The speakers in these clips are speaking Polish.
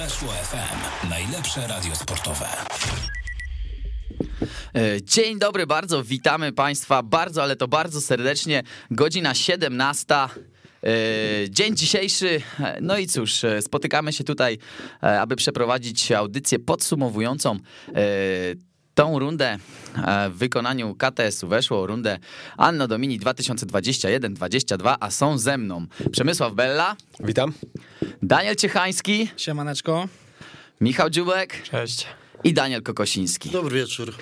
Weszło FM. Najlepsze radio sportowe. E, Dzień dobry, bardzo witamy Państwa bardzo, ale to bardzo serdecznie. Godzina 17. e, Dzień dzisiejszy, e, no i cóż, spotykamy się tutaj, aby przeprowadzić audycję podsumowującą tą rundę e, w wykonaniu KTS-u. Weszło rundę Anno Domini 2021-22, a są ze mną Przemysław Bella, Witam. Daniel Ciechański, Siemaneczko. Michał Dziubek Cześć. I Daniel Kokosiński. Dobry wieczór.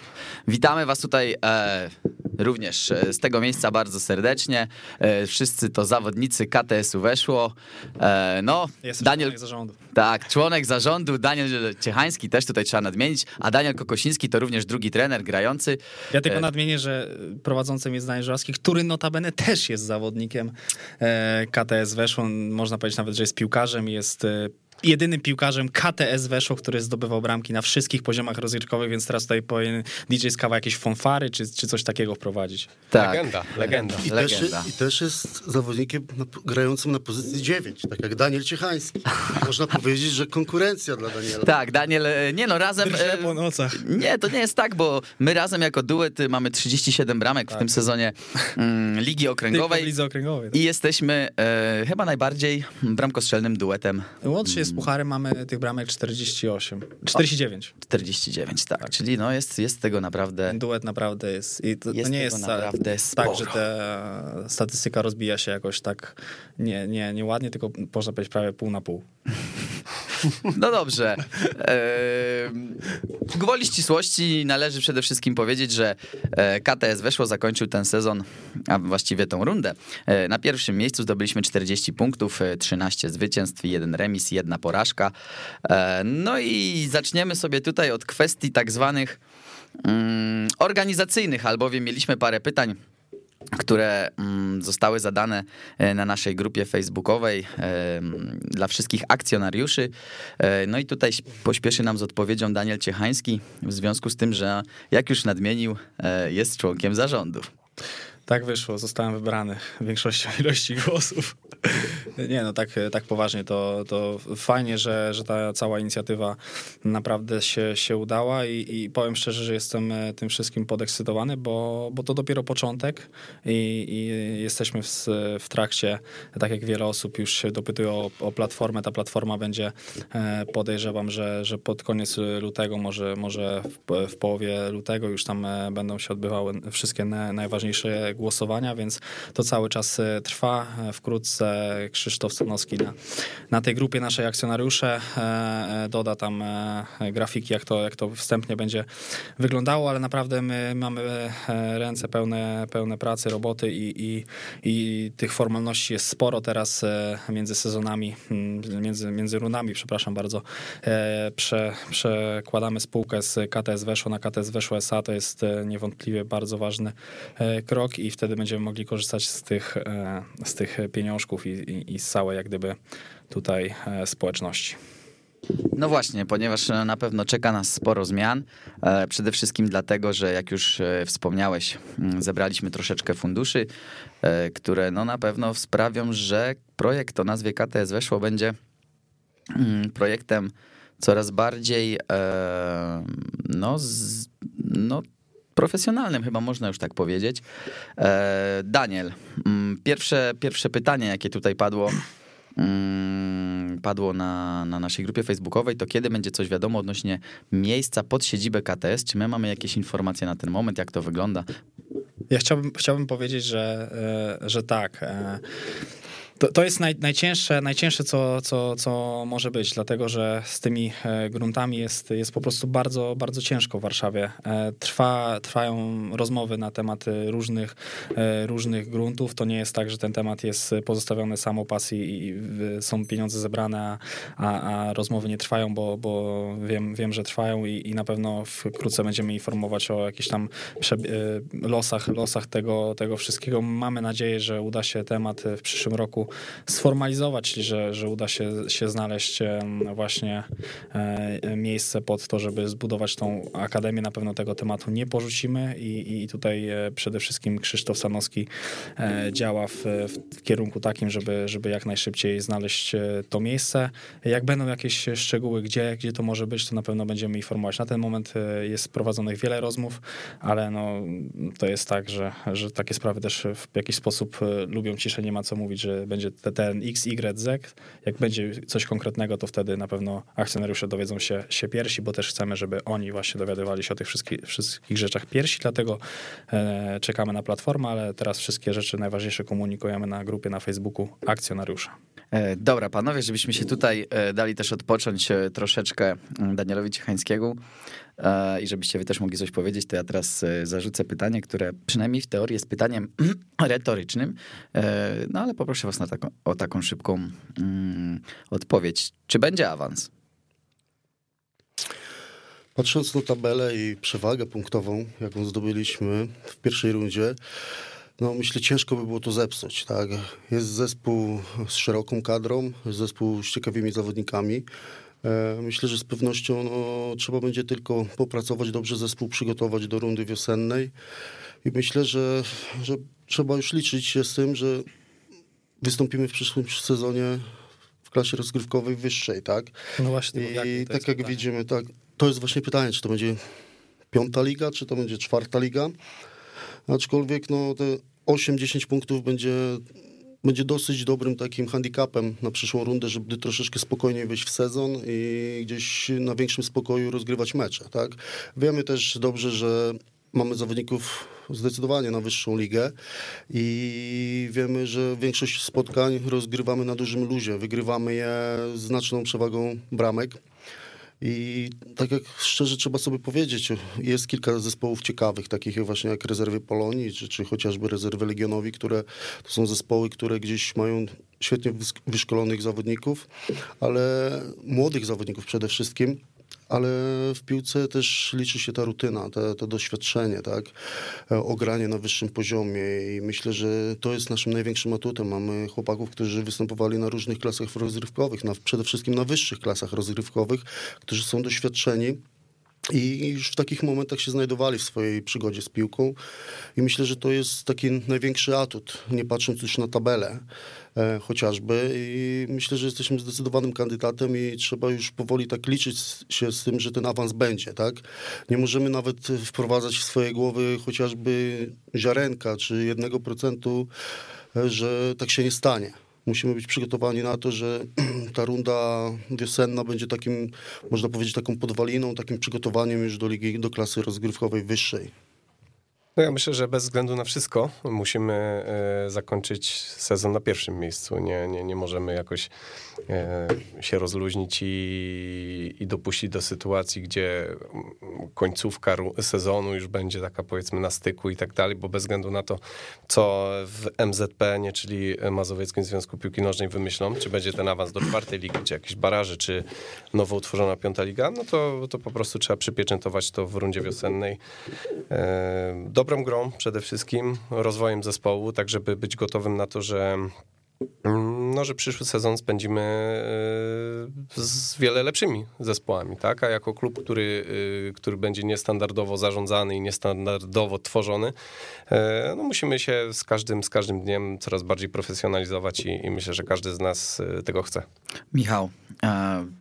Witamy Was tutaj e, również e, z tego miejsca bardzo serdecznie. E, wszyscy to zawodnicy KTS-u weszło. E, no, Jestem Daniel, członek zarządu. tak, członek zarządu, Daniel Ciechański też tutaj trzeba nadmienić, a Daniel Kokosiński to również drugi trener grający. Ja tylko E, nadmienię, że prowadzącym jest Daniel Żurawski, który notabene też jest zawodnikiem e, KTS Weszło. Można powiedzieć nawet, że jest piłkarzem, jest e, jedynym piłkarzem KTS Weszło, który zdobywał bramki na wszystkich poziomach rozgrywkowych, więc teraz tutaj powinien DJ Skawa jakieś fanfary czy, czy coś takiego wprowadzić. Tak. Legenda, legenda. I też, Legenda. I też jest zawodnikiem na, grającym na pozycji 9, tak jak Daniel Ciechański. Można powiedzieć, że konkurencja dla Daniela. Tak, Daniel, e, nie no, razem... E, po nocach. Nie, to nie jest tak, bo my razem jako duet y, mamy 37 bramek w tym sezonie mm, Ligi Okręgowej. lidze okręgowej. I jesteśmy e, chyba najbardziej bramkostrzelnym duetem. Łącznie z Pucharem mamy tych bramek 48. 49. 49, tak. Czyli no jest, jest tego naprawdę. Duet naprawdę jest. I to, Jest to nie jest naprawdę tak, że ta statystyka rozbija się jakoś tak nie, nie, nie ładnie, tylko można powiedzieć prawie pół na pół. No dobrze. E, gwoli ścisłości należy przede wszystkim powiedzieć, że e, KTS weszło, zakończył ten sezon, a właściwie tą rundę. E, Na pierwszym miejscu zdobyliśmy 40 punktów, e, 13 zwycięstw, jeden remis, jedna porażka. E, No i zaczniemy sobie tutaj od kwestii tak zwanych mm, organizacyjnych, albowiem mieliśmy parę pytań które mm, zostały zadane e, na naszej grupie facebookowej e, dla wszystkich akcjonariuszy. E, No i tutaj pośpieszy nam z odpowiedzią Daniel Ciechański w związku z tym, że jak już nadmienił, jest członkiem zarządu. Tak wyszło, zostałem wybrany większością ilości głosów. Nie no, tak, tak poważnie, to, to fajnie, że, że ta cała inicjatywa naprawdę się, się udała i, i powiem szczerze, że jestem e, tym wszystkim podekscytowany, bo, bo to dopiero początek i, i jesteśmy w, w trakcie, tak jak wiele osób już się dopytuje o, o platformę, ta platforma będzie, e, podejrzewam, że, że pod koniec lutego, może, może w, w połowie lutego już tam e, będą się odbywały wszystkie na, najważniejsze głosowania, więc to cały czas e, trwa. E, Wkrótce Krzysztof Stanowski na, na tej grupie naszej akcjonariusze e, doda tam grafiki, jak to, jak to wstępnie będzie wyglądało, ale naprawdę my mamy ręce pełne, pełne pracy, roboty i, i, i tych formalności jest sporo teraz między sezonami, mm, między, między rundami, przepraszam bardzo. Prze, przekładamy spółkę z KTS Weszło na KTS Weszło SA, to jest niewątpliwie bardzo ważny krok i wtedy będziemy mogli korzystać z tych, e, z tych pieniążków i, i, i z całej jak gdyby tutaj e, społeczności. No właśnie, ponieważ e, na pewno czeka nas sporo zmian. Przede wszystkim dlatego, że jak już wspomniałeś, mm, zebraliśmy troszeczkę funduszy, które no na pewno sprawią, że projekt o nazwie KTS Weszło będzie mm, projektem coraz bardziej no, no profesjonalnym, chyba można już tak powiedzieć. E, Daniel, mm, pierwsze, pierwsze pytanie, jakie tutaj padło, mm, padło na, na naszej grupie facebookowej, to kiedy będzie coś wiadomo odnośnie miejsca pod siedzibę KTS? Czy my mamy jakieś informacje na ten moment, jak to wygląda? Ja chciałbym, chciałbym powiedzieć, że, e, że tak. To, to jest naj, najcięższe, najcięższe co, co, co może być, dlatego że z tymi e, gruntami jest, jest po prostu bardzo, bardzo ciężko w Warszawie. E, Trwa, trwają rozmowy na temat e, różnych, różnych gruntów. To nie jest tak, że ten temat jest pozostawiony sam opas i, są pieniądze zebrane, a, a rozmowy nie trwają, bo, bo wiem, wiem, że trwają i, i na pewno wkrótce będziemy informować o jakichś tam losach, losach tego, tego wszystkiego. Mamy nadzieję, że uda się temat w przyszłym roku sformalizować, że, że uda się, się znaleźć właśnie e, miejsce pod to, żeby zbudować tą akademię. Na pewno tego tematu nie porzucimy i, i tutaj e, przede wszystkim Krzysztof Sanowski e, działa w, w kierunku takim, żeby, żeby jak najszybciej znaleźć to miejsce. Jak będą jakieś szczegóły, gdzie, gdzie to może być, to na pewno będziemy informować. Na ten moment jest prowadzonych wiele rozmów, ale no, to jest tak, że, że takie sprawy też w jakiś sposób lubią ciszę, nie ma co mówić, że będzie ten X, Y, Z. Jak będzie coś konkretnego, to wtedy na pewno akcjonariusze dowiedzą się, się pierwsi, bo też chcemy, żeby oni właśnie dowiadywali się o tych wszystkich, wszystkich rzeczach pierwsi, dlatego e, czekamy na platformę, ale teraz wszystkie rzeczy najważniejsze komunikujemy na grupie na Facebooku akcjonariusza. E, dobra, panowie, żebyśmy się tutaj e, dali też odpocząć e, troszeczkę mm, Danielowi Ciechańskiemu i żebyście wy też mogli coś powiedzieć, to ja teraz zarzucę pytanie, które przynajmniej w teorii jest pytaniem retorycznym, no ale poproszę was na taką, o taką szybką mm, odpowiedź. Czy będzie awans? Patrząc na tabelę i przewagę punktową, jaką zdobyliśmy w pierwszej rundzie, no myślę, ciężko by było to zepsuć. Tak? Jest zespół z szeroką kadrą, jest zespół z ciekawymi zawodnikami. E, myślę, że z pewnością no, trzeba będzie tylko popracować, dobrze zespół przygotować do rundy wiosennej i myślę, że, że trzeba już liczyć się z tym, że wystąpimy w przyszłym sezonie w klasie rozgrywkowej wyższej, tak? No właśnie. I tak jak pytanie. widzimy, tak, to jest właśnie pytanie, czy to będzie piąta liga, czy to będzie czwarta liga. Aczkolwiek no, te 8-10 punktów będzie, będzie dosyć dobrym takim handicapem na przyszłą rundę, żeby troszeczkę spokojniej wejść w sezon i gdzieś na większym spokoju rozgrywać mecze. Tak? Wiemy też dobrze, że mamy zawodników zdecydowanie na wyższą ligę i wiemy, że większość spotkań rozgrywamy na dużym luzie. Wygrywamy je znaczną przewagą bramek. I tak jak szczerze trzeba sobie powiedzieć, jest kilka zespołów ciekawych, takich właśnie jak rezerwy Polonii, czy, czy chociażby rezerwy Legionowi, które to są zespoły, które gdzieś mają świetnie wyszkolonych zawodników, ale młodych zawodników przede wszystkim, ale w piłce też liczy się ta rutyna, to, to doświadczenie, tak? E, ogranie na wyższym poziomie i myślę, że to jest naszym największym atutem. Mamy chłopaków, którzy występowali na różnych klasach rozrywkowych, na, przede wszystkim na wyższych klasach rozrywkowych, którzy są doświadczeni i już w takich momentach się znajdowali w swojej przygodzie z piłką. I myślę, że to jest taki największy atut, nie patrząc już na tabelę e, chociażby. I myślę, że jesteśmy zdecydowanym kandydatem i trzeba już powoli tak liczyć się z tym, że ten awans będzie, tak? Nie możemy nawet wprowadzać w swoje głowy chociażby ziarenka czy jednego procentu, e, że tak się nie stanie musimy być przygotowani na to, że ta runda wiosenna będzie takim, można powiedzieć, taką podwaliną, takim przygotowaniem już do ligi, do klasy rozgrywkowej wyższej. No ja myślę, że bez względu na wszystko musimy e, zakończyć sezon na pierwszym miejscu. Nie, nie, nie możemy jakoś e, się rozluźnić i, i dopuścić do sytuacji, gdzie końcówka sezonu już będzie taka powiedzmy na styku i tak dalej, bo bez względu na to, co w MZP, czyli Mazowieckim Związku Piłki Nożnej wymyślą, czy będzie ten awans do czwartej ligi, czy jakieś baraże, czy nowo utworzona piąta liga, no to, to po prostu trzeba przypieczętować to w rundzie wiosennej. E, dobrą grą przede wszystkim, rozwojem zespołu, tak żeby być gotowym na to, że mm, no, że przyszły sezon spędzimy e, z wiele lepszymi zespołami, tak? A jako klub, który, e, który będzie niestandardowo zarządzany i niestandardowo tworzony, e, no musimy się z każdym, z każdym dniem coraz bardziej profesjonalizować i, i myślę, że każdy z nas tego chce. Michał,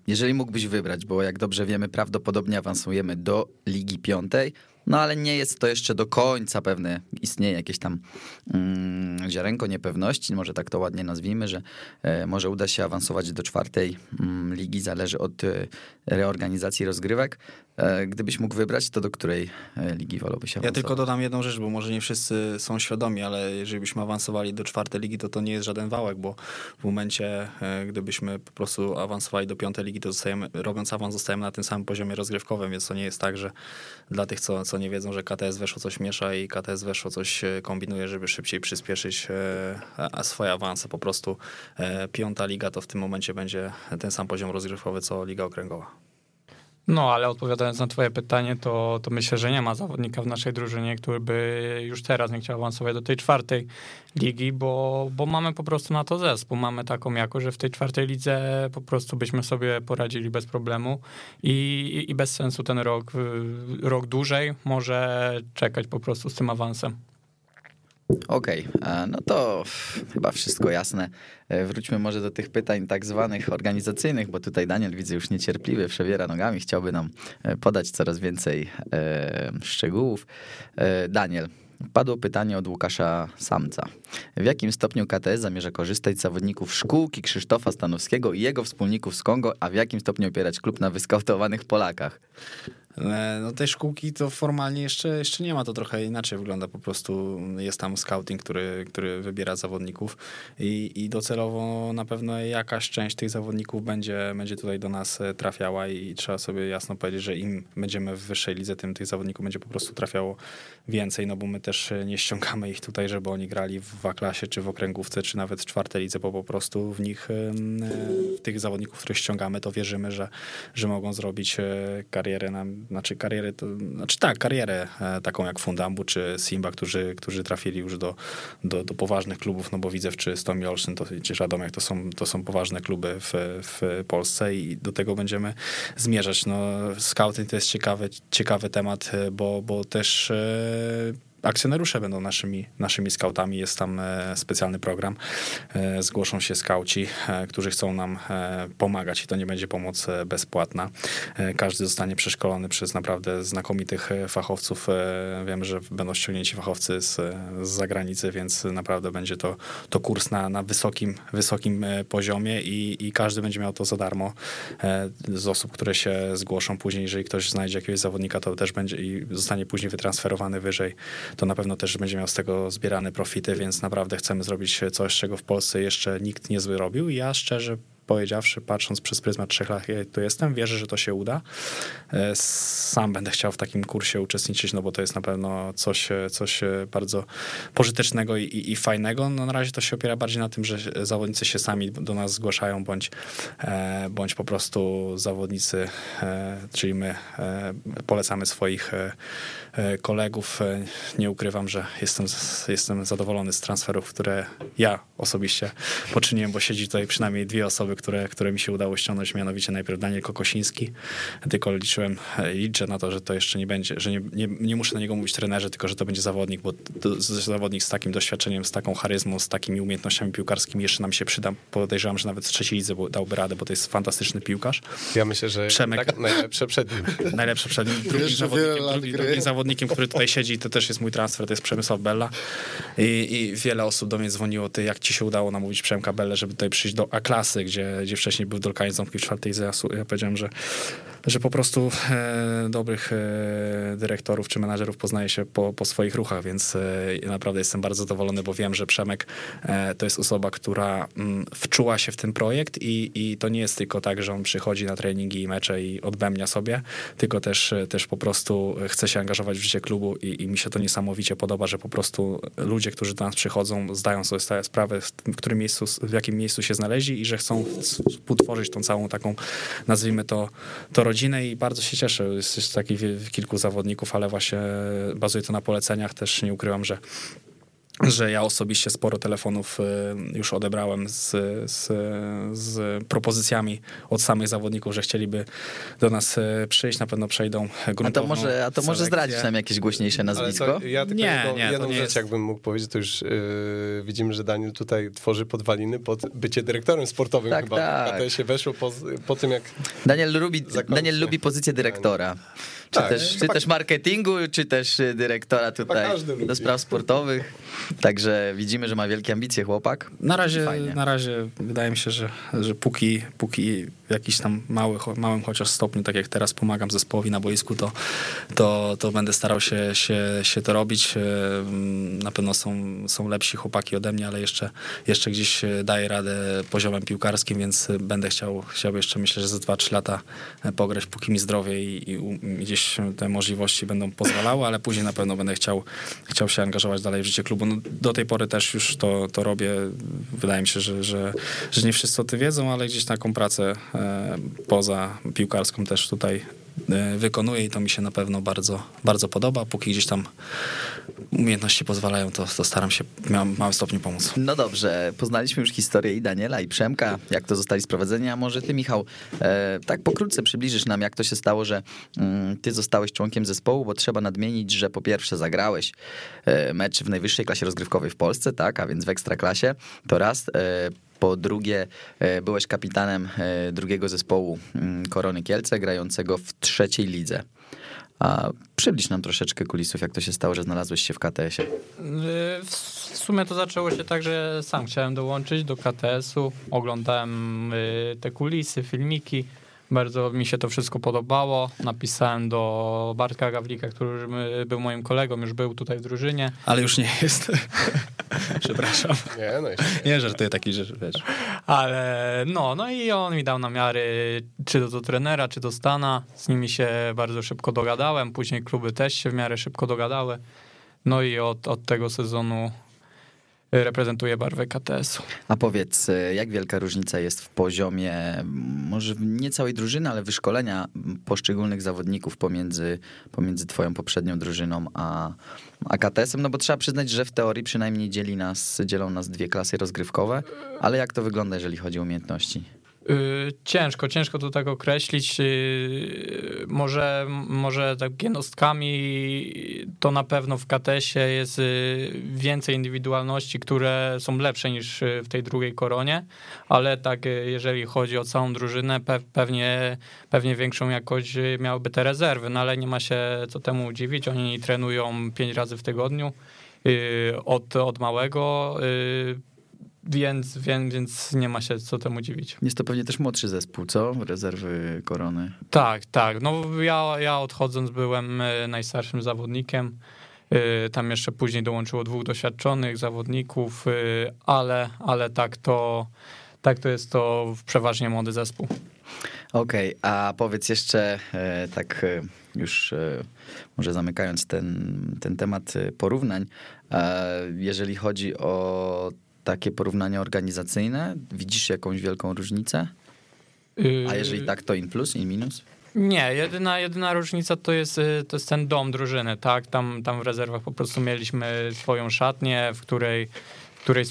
jeżeli mógłbyś wybrać, bo jak dobrze wiemy, prawdopodobnie awansujemy do Ligi Piątej, no ale nie jest to jeszcze do końca pewne. Istnieje jakieś tam mm, ziarenko niepewności, może tak to ładnie nazwijmy, że e, może uda się awansować do czwartej mm, ligi, zależy od e, reorganizacji rozgrywek. E, gdybyś mógł wybrać, to do której e, ligi wolałbyś awansować? Ja tylko dodam jedną rzecz, bo może nie wszyscy są świadomi, ale jeżeli byśmy awansowali do czwartej ligi, to to nie jest żaden wałek, bo w momencie, e, gdybyśmy po prostu awansowali do piątej ligi, to zostajemy, robiąc awans, zostajemy na tym samym poziomie rozgrywkowym, więc to nie jest tak, że dla tych, co, co nie wiedzą, że KTS weszło coś miesza i KTS weszło coś kombinuje, żeby szybciej przyspieszyć a swoje awanse. Po prostu piąta liga to w tym momencie będzie ten sam poziom rozgrywkowy, co liga okręgowa. No, ale odpowiadając na twoje pytanie, to, to myślę, że nie ma zawodnika w naszej drużynie, który by już teraz nie chciał awansować do tej czwartej ligi, bo, bo mamy po prostu na to zespół. Mamy taką jakość, że w tej czwartej lidze po prostu byśmy sobie poradzili bez problemu i, i bez sensu ten rok, rok dłużej może czekać po prostu z tym awansem. Okej, okay, no to chyba wszystko jasne. E, wróćmy może do tych pytań tak zwanych organizacyjnych, bo tutaj Daniel widzę już niecierpliwy, przewiera nogami, chciałby nam e, podać coraz więcej e, szczegółów. Daniel, Padło pytanie od Łukasza Samca. W jakim stopniu KTS zamierza korzystać z zawodników szkółki Krzysztofa Stanowskiego i jego wspólników z Kongo, a w jakim stopniu opierać klub na wyskautowanych Polakach? E, no tej szkółki to formalnie jeszcze, jeszcze nie ma, to trochę inaczej wygląda, po prostu jest tam scouting, który, który wybiera zawodników i, i docelowo na pewno jakaś część tych zawodników będzie, będzie tutaj do nas e, trafiała i trzeba sobie jasno powiedzieć, że im będziemy w wyższej lidze, tym tych zawodników będzie po prostu trafiało więcej, no bo my też nie ściągamy ich tutaj, żeby oni grali w A-klasie, czy w okręgówce, czy nawet w czwartej lidze, bo po prostu w nich, e, w tych zawodników, których ściągamy, to wierzymy, że, że mogą zrobić karierę na znaczy karierę, to, znaczy tak, karierę e, taką jak Fundambu czy Simba, którzy, którzy trafili już do, do, do poważnych klubów, no bo Widzew czy Stomi Olsztyn, to czy Radomiak, to są, to są poważne kluby w, w Polsce i do tego będziemy zmierzać. No, scouting to jest ciekawy, ciekawy temat, e, bo, bo też e, akcjonariusze będą naszymi, naszymi scoutami. Jest tam e, specjalny program. E, zgłoszą się skauci, e, którzy chcą nam pomagać i to nie będzie pomoc bezpłatna. Każdy zostanie przeszkolony przez naprawdę znakomitych fachowców. Wiem, że będą ściągnięci fachowcy z, z zagranicy, więc naprawdę będzie to, to kurs na, na wysokim, wysokim poziomie i, i każdy będzie miał to za darmo z osób, które się zgłoszą później. Jeżeli ktoś znajdzie jakiegoś zawodnika, to też będzie i zostanie później wytransferowany wyżej to na pewno też będzie miał z tego zbierane profity, więc naprawdę chcemy zrobić coś, czego w Polsce jeszcze nikt nie zrobił. Ja szczerze powiedziawszy, patrząc przez pryzmat trzech lat, jak tu jestem, wierzę, że to się uda. E, sam będę chciał w takim kursie uczestniczyć, no bo to jest na pewno coś, coś bardzo pożytecznego i, i, i fajnego. No na razie to się opiera bardziej na tym, że zawodnicy się sami do nas zgłaszają, bądź, e, bądź po prostu zawodnicy, e, czyli my polecamy swoich kolegów. Nie ukrywam, że jestem, jestem zadowolony z transferów, które ja osobiście poczyniłem, bo siedzi tutaj przynajmniej dwie osoby, które, które mi się udało ściągnąć, mianowicie najpierw Daniel Kokosiński, tylko liczyłem, liczę na to, że to jeszcze nie będzie, że nie, nie, nie muszę na niego mówić trenerze, tylko że to będzie zawodnik, bo to, zawodnik z takim doświadczeniem, z taką charyzmą, z takimi umiejętnościami piłkarskimi jeszcze nam się przyda. Podejrzewam, że nawet w trzeciej lidze dałby radę, bo to jest fantastyczny piłkarz. Ja myślę, że Przemek. Tak, najlepsze przed nim. Najlepsze przed nim. Drugim zawodnikiem, drugi, drugim zawodnikiem, który tutaj siedzi, to też jest mój transfer, to jest Przemysław Bella. I, I, wiele osób do mnie dzwoniło, ty, jak ci się udało namówić Przemka Belle, żeby tutaj przyjść do A-klasy, gdzie gdzie, wcześniej był Dolkanie Ząbki w czwartej z Ja powiedziałem, że, że po prostu e, dobrych e, dyrektorów czy menadżerów poznaje się po, po swoich ruchach, więc e, naprawdę jestem bardzo zadowolony, bo wiem, że Przemek to jest osoba, która mm, wczuła się w ten projekt i, i to nie jest tylko tak, że on przychodzi na treningi i mecze i odbębnia sobie, tylko też, też po prostu chce się angażować w życie klubu i, i mi się to niesamowicie podoba, że po prostu ludzie, którzy do nas przychodzą, zdają sobie sprawę, w którym miejscu, w jakim miejscu się znaleźli i że chcą współtworzyć tą całą taką, nazwijmy to, to rodzinę i bardzo się cieszę. Jest, jest takich kilku zawodników, ale właśnie bazuje to na poleceniach. Też nie ukrywam, że że ja osobiście sporo telefonów y, już odebrałem z, z, z, propozycjami od samych zawodników, że chcieliby do nas y, przyjść, na pewno przejdą gruntowną A to może, a to może zdradzić nam jakieś głośniejsze nazwisko? To, ja tylko nie, jedną, nie, jedną rzecz jest... jakbym mógł powiedzieć, to już yy, widzimy, że Daniel tutaj tworzy podwaliny pod bycie dyrektorem sportowym tak, chyba. Tak. To się weszło po, po tym, jak Daniel lubi, Daniel lubi pozycję dyrektora. Czy, tak, też, czy też marketingu, czy też y, dyrektora tutaj do spraw sportowych. Także widzimy, że ma wielkie ambicje chłopak. Na razie, na razie wydaje mi się, że, że póki, póki w jakiś tam mały, małym chociaż stopniu, tak jak teraz pomagam zespołowi na boisku, to, to, to będę starał się, się, się to robić. Na pewno są, są lepsi chłopaki ode mnie, ale jeszcze, jeszcze gdzieś daję radę poziomem piłkarskim, więc będę chciał, chciał jeszcze myślę, że za 2-3 lata pograć, póki mi zdrowie i, i, gdzieś te możliwości będą pozwalały, ale później na pewno będę chciał, chciał się angażować dalej w życie klubu. No, do tej pory też już to, to robię. Wydaje mi się, że, że, że nie wszyscy o tym wiedzą, ale gdzieś taką pracę e, poza piłkarską też tutaj e, wykonuje i to mi się na pewno bardzo, bardzo podoba. Póki gdzieś tam umiejętności pozwalają, to, to staram się w małym stopniu pomóc. No dobrze, poznaliśmy już historię i Daniela, i Przemka, jak to zostali sprowadzeni, a może ty, Michał, e, tak pokrótce przybliżysz nam, jak to się stało, że mm, ty zostałeś członkiem zespołu, bo trzeba nadmienić, że po pierwsze zagrałeś e, mecz w najwyższej klasie rozgrywkowej w Polsce, tak, a więc w Ekstraklasie, to raz. E, po drugie, e, byłeś kapitanem e, drugiego zespołu mm, Korony Kielce, grającego w trzeciej lidze. A przybliż nam troszeczkę kulisów, jak to się stało, że znalazłeś się w KTS-ie. Y, W sumie to zaczęło się tak, że sam chciałem dołączyć do KTS-u. Oglądałem y, te kulisy, filmiki. Bardzo mi się to wszystko podobało. Napisałem do Bartka Gawlika, który był moim kolegą, już był tutaj w drużynie. Ale już nie jest. Przepraszam. Nie, no jeszcze Nie, żartuję taki, że wiesz. Ale no, no i on mi dał namiary, czy to do trenera, czy do Stana. Z nimi się bardzo szybko dogadałem. Później kluby też się w miarę szybko dogadały. No i od, od tego sezonu reprezentuję barwę KTS-u. A powiedz, e, jak wielka różnica jest w poziomie, może nie całej drużyny, ale wyszkolenia poszczególnych zawodników pomiędzy, pomiędzy twoją poprzednią drużyną a, a KTS-em? No bo trzeba przyznać, że w teorii przynajmniej dzieli nas, dzielą nas dwie klasy rozgrywkowe, ale jak to wygląda, jeżeli chodzi o umiejętności? Y, Ciężko, ciężko to tak określić. Y, Może, może tak jednostkami to na pewno w KTS-ie jest y, więcej indywidualności, które są lepsze niż w tej drugiej koronie, ale tak jeżeli chodzi o całą drużynę, pe- pewnie, pewnie większą jakość miałyby te rezerwy, no ale nie ma się co temu dziwić. Oni trenują pięć razy w tygodniu od, od małego. Więc, więc, więc nie ma się co temu dziwić. Jest to pewnie też młodszy zespół, co? Rezerwy korony. Tak, tak. No ja, ja odchodząc byłem e, najstarszym zawodnikiem. E, Tam jeszcze później dołączyło dwóch doświadczonych zawodników, e, ale, ale tak to tak to jest to przeważnie młody zespół. Okej, a powiedz jeszcze tak już może zamykając ten, ten temat porównań, jeżeli chodzi o takie porównania organizacyjne, widzisz jakąś wielką różnicę? A jeżeli tak, to in plus, in minus? Nie, jedyna, jedyna różnica to jest, y, to jest ten dom drużyny, tak? Tam, tam w rezerwach po prostu mieliśmy swoją szatnię, w której, w której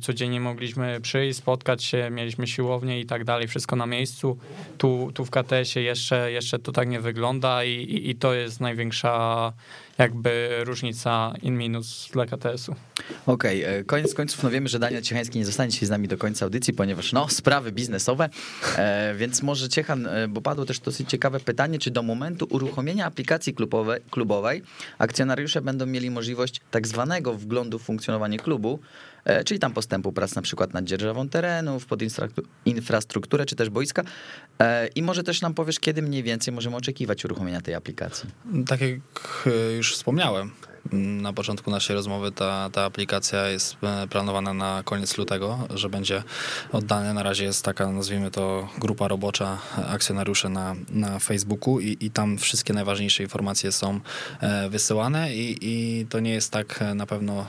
codziennie mogliśmy przyjść, spotkać się, mieliśmy siłownię i tak dalej, wszystko na miejscu. Tu, tu w KTS-ie jeszcze, jeszcze to tak nie wygląda i, i, i to jest największa jakby różnica in minus dla KTS-u. Okej, e, koniec końców, no wiemy, że Daniel Ciechański nie zostanie dzisiaj z nami do końca audycji, ponieważ no, sprawy biznesowe, e, więc może Ciechan, e, bo padło też dosyć ciekawe pytanie, czy do momentu uruchomienia aplikacji klubowej, klubowej akcjonariusze będą mieli możliwość tak zwanego wglądu w funkcjonowanie klubu, e, czyli tam postępu prac na przykład nad dzierżawą terenów, pod infrastrukturę, czy też boiska E, i może też nam powiesz, kiedy mniej więcej możemy oczekiwać uruchomienia tej aplikacji. Tak jak e, już wspomniałem na początku naszej rozmowy, ta, ta aplikacja jest e, planowana na koniec lutego, że będzie oddana. Na razie jest taka, nazwijmy to, grupa robocza e, akcjonariuszy na, na Facebooku i, i tam wszystkie najważniejsze informacje są e, wysyłane i, i to nie jest tak na pewno,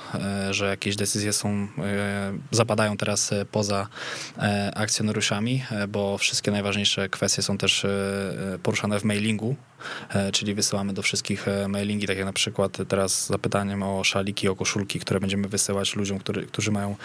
że jakieś decyzje są, zapadają teraz poza akcjonariuszami, bo wszystkie najważniejsze kwestie są też poruszane w mailingu, czyli wysyłamy do wszystkich e, mailingi, tak jak na przykład teraz zapytaniem o szaliki, o koszulki, które będziemy wysyłać ludziom, który, którzy mają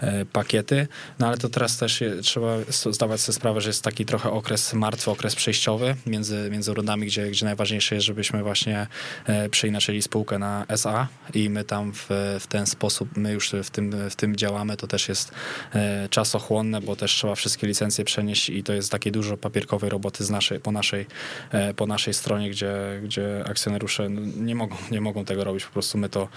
e, pakiety. No ale to teraz też trzeba zdawać sobie sprawę, że jest taki trochę okres martwy, okres przejściowy między, między rundami, gdzie, gdzie najważniejsze jest, żebyśmy właśnie e, przeinaczyli spółkę na SA i my tam w, w ten sposób, my już w tym, w tym działamy, to też jest e, czasochłonne, bo też trzeba wszystkie licencje przenieść i to jest takie dużo papierkowej roboty z naszej, po, naszej, e, po naszej stronie, gdzie, gdzie akcjonariusze no, nie mogą, nie mogą tego robić, po prostu my to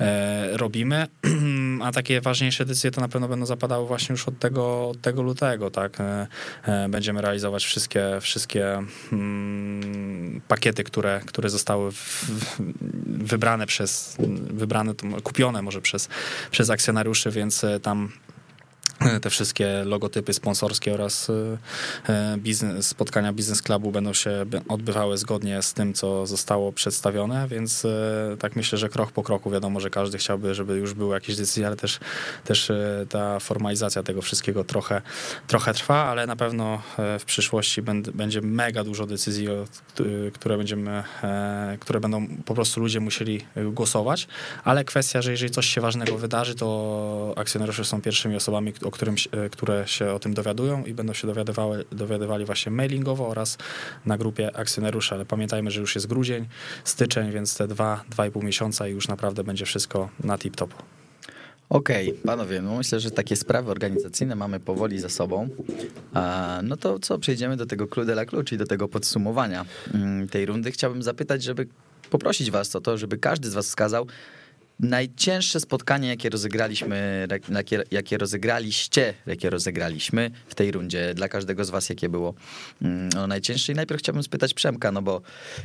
e, robimy, a takie ważniejsze decyzje to na pewno będą zapadały właśnie już od tego, od tego lutego, tak, e, e, będziemy realizować wszystkie, wszystkie mm, pakiety, które, które zostały w, wybrane przez, wybrane, kupione może przez, przez akcjonariuszy, więc e, tam te wszystkie logotypy sponsorskie oraz e, biznes, spotkania biznes klubu będą się odbywały zgodnie z tym, co zostało przedstawione, więc e, tak myślę, że krok po kroku. Wiadomo, że każdy chciałby, żeby już były jakieś decyzje, ale też, też e, ta formalizacja tego wszystkiego trochę, trochę trwa, ale na pewno w przyszłości będzie mega dużo decyzji, które będziemy, które będą po prostu ludzie musieli głosować, ale kwestia, że jeżeli coś się ważnego wydarzy, to akcjonariusze są pierwszymi osobami, o którym, e, które się o tym dowiadują i będą się dowiadywały, dowiadywali właśnie mailingowo oraz na grupie akcjonariuszy, ale pamiętajmy, że już jest grudzień, styczeń, więc te dwa, dwa i pół miesiąca i już naprawdę będzie wszystko na tip-top. Okej, okay, panowie, no myślę, że takie sprawy organizacyjne mamy powoli za sobą. No to co, przejdziemy do tego Clue de la Clue, czyli do tego podsumowania mm, tej rundy. Chciałbym zapytać, żeby poprosić was o to, żeby każdy z was wskazał, Najcięższe spotkanie, jakie rozegraliśmy, jakie, jakie rozegraliście, jakie rozegraliśmy w tej rundzie, dla każdego z was, jakie było no, najcięższe. I najpierw chciałbym spytać Przemka, no bo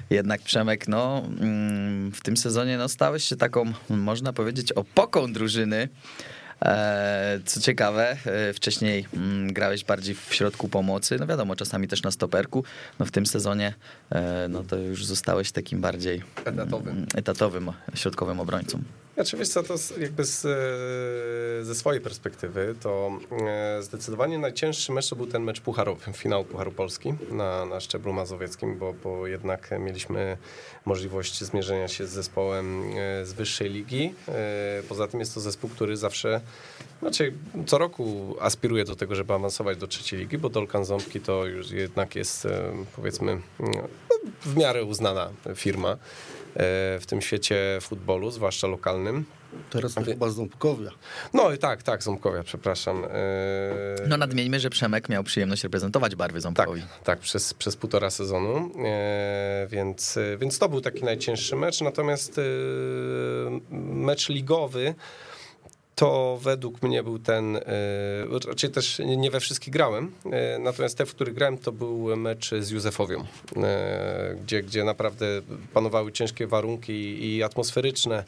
jednak Przemek, no mm, w tym sezonie no, stałeś się taką, można powiedzieć, opoką drużyny. E, co ciekawe, e, wcześniej mm, grałeś bardziej w środku pomocy, no wiadomo, czasami też na stoperku. No w tym sezonie e, no to już zostałeś takim bardziej etatowym, etatowym środkowym obrońcą. Znaczy wiesz co, to jakby z, ze swojej perspektywy, to zdecydowanie najcięższy mecz to był ten mecz pucharowy, finał Pucharu Polski na, na szczeblu mazowieckim, bo, bo jednak mieliśmy możliwość zmierzenia się z zespołem z wyższej ligi. Poza tym jest to zespół, który zawsze znaczy, co roku aspiruję do tego, żeby awansować do trzeciej ligi, bo Dolkan Ząbki to już jednak jest, e, powiedzmy, no, w miarę uznana firma e, w tym świecie futbolu, zwłaszcza lokalnym. Teraz to chyba Ząbkowia. No i tak, tak, Ząbkowia, przepraszam. E, no nadmieńmy, że Przemek miał przyjemność reprezentować barwy Ząbkowi. Tak, tak przez, przez półtora sezonu, więc, więc to był taki najcięższy mecz, natomiast mecz ligowy to według mnie był ten, e, raczej też nie we wszystkich grałem, e, natomiast te, w których grałem, to był mecz z Józefowią, e, gdzie, gdzie naprawdę panowały ciężkie warunki i atmosferyczne.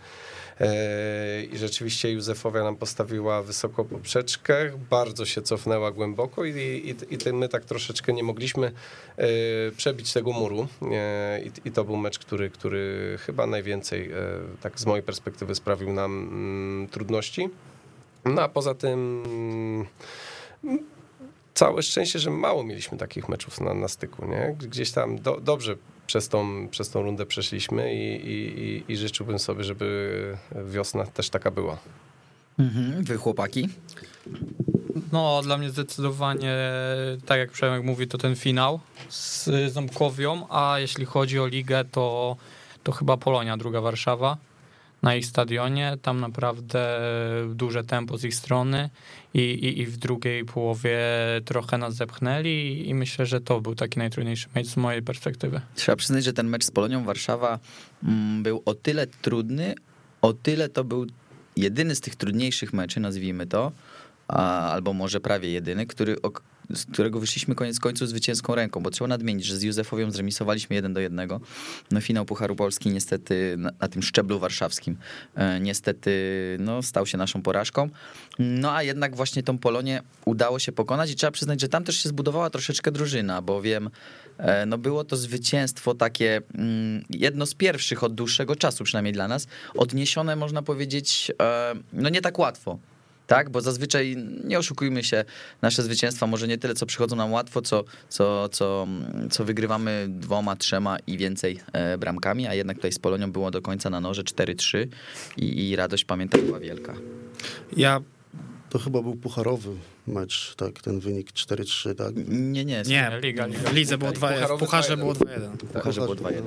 I rzeczywiście Józefowia nam postawiła wysoko poprzeczkę, bardzo się cofnęła głęboko i, i, i my tak troszeczkę nie mogliśmy przebić tego muru. I, I, to był mecz, który, który chyba najwięcej, tak z mojej perspektywy, sprawił nam mm, trudności. No a poza tym całe szczęście, że mało mieliśmy takich meczów na, na styku, nie? Gdzieś tam do, dobrze przez tą, przez tą rundę przeszliśmy i, i, i życzyłbym sobie, żeby wiosna też taka była. Mhm. Wy chłopaki? No, dla mnie zdecydowanie, tak jak Przemek mówi, to ten finał z Ząbkowią, a jeśli chodzi o ligę, to, to chyba Polonia, druga Warszawa na ich stadionie. Tam naprawdę duże tempo z ich strony i, i, i w drugiej połowie trochę nas zepchnęli i myślę, że to był taki najtrudniejszy mecz z mojej perspektywy. Trzeba przyznać, że ten mecz z Polonią Warszawa mm, był o tyle trudny, o tyle to był jedyny z tych trudniejszych meczy, nazwijmy to, albo może prawie jedyny, który, z którego wyszliśmy koniec końców zwycięską ręką, bo trzeba nadmienić, że z Józefowią zremisowaliśmy jeden do jednego. No finał Pucharu Polski niestety na, na tym szczeblu warszawskim e, niestety no, stał się naszą porażką. No a jednak właśnie tą Polonię udało się pokonać i trzeba przyznać, że tam też się zbudowała troszeczkę drużyna, bowiem e, no było to zwycięstwo takie mm, jedno z pierwszych od dłuższego czasu, przynajmniej dla nas, odniesione można powiedzieć e, no nie tak łatwo tak? Bo zazwyczaj, nie oszukujmy się, nasze zwycięstwa może nie tyle, co przychodzą nam łatwo, co, co, co, co wygrywamy dwoma, trzema i więcej e, bramkami, a jednak tutaj z Polonią było do końca na noże 4-3 i, i radość pamiętam była wielka. Ja to chyba był pucharowy mecz, tak, ten wynik 4-3, tak? Nie, nie. Nie, Liga, Liga. Lidze było 2-1, w Pucharze było 2-1. W Pucharze było 2-1.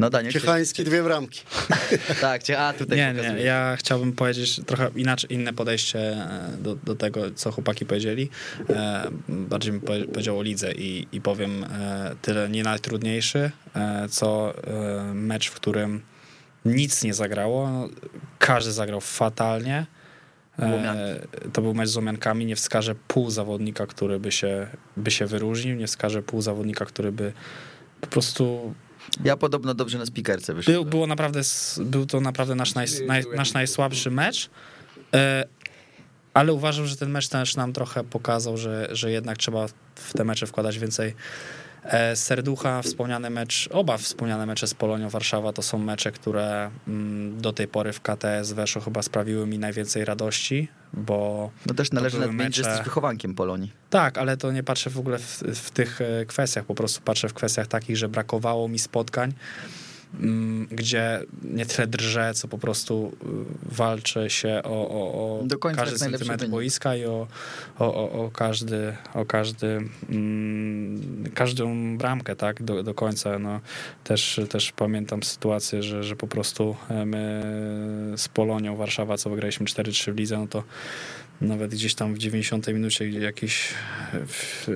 No Daniel. Ciechański dwie bramki. tak, a tutaj Nie, nie, ja chciałbym powiedzieć trochę inaczej, inne podejście e, do, do tego, co chłopaki powiedzieli. E, bardziej bym powiedział o lidze i, i powiem e, tyle nie najtrudniejszy, co mecz, w którym nic nie zagrało. Każdy zagrał fatalnie. To był mecz z Łomiankami. Nie wskażę pół zawodnika, który by się, by się wyróżnił. Nie wskażę pół zawodnika, który by po prostu ja podobno dobrze na spikerce wyszedłem. Był, było naprawdę, był to naprawdę nasz, naj, naj, nasz najsłabszy mecz. E, ale uważam, że ten mecz też nam trochę pokazał, że, że jednak trzeba w te mecze wkładać więcej serducha. Wspomniany mecz, oba wspomniane mecze z Polonią Warszawa to są mecze, które mm, do tej pory w KTS weszło chyba sprawiły mi najwięcej radości, bo No też należy nadmienić, że mecze- jesteś wychowankiem Polonii. tak, ale to nie patrzę w ogóle w, w tych e, kwestiach, po prostu patrzę w kwestiach takich, że brakowało mi spotkań, gdzie nie tyle drżę, co po prostu y, walczę się o, o, o każdy centymetr boiska i o, o, o, o każdy, o każdy mm, każdą bramkę, tak, do, do końca. No, też, też pamiętam sytuację, że, że po prostu e, my z Polonią Warszawa, co wygraliśmy 4-3 w lidze, no to nawet gdzieś tam w 90 minucie jakiś e, w,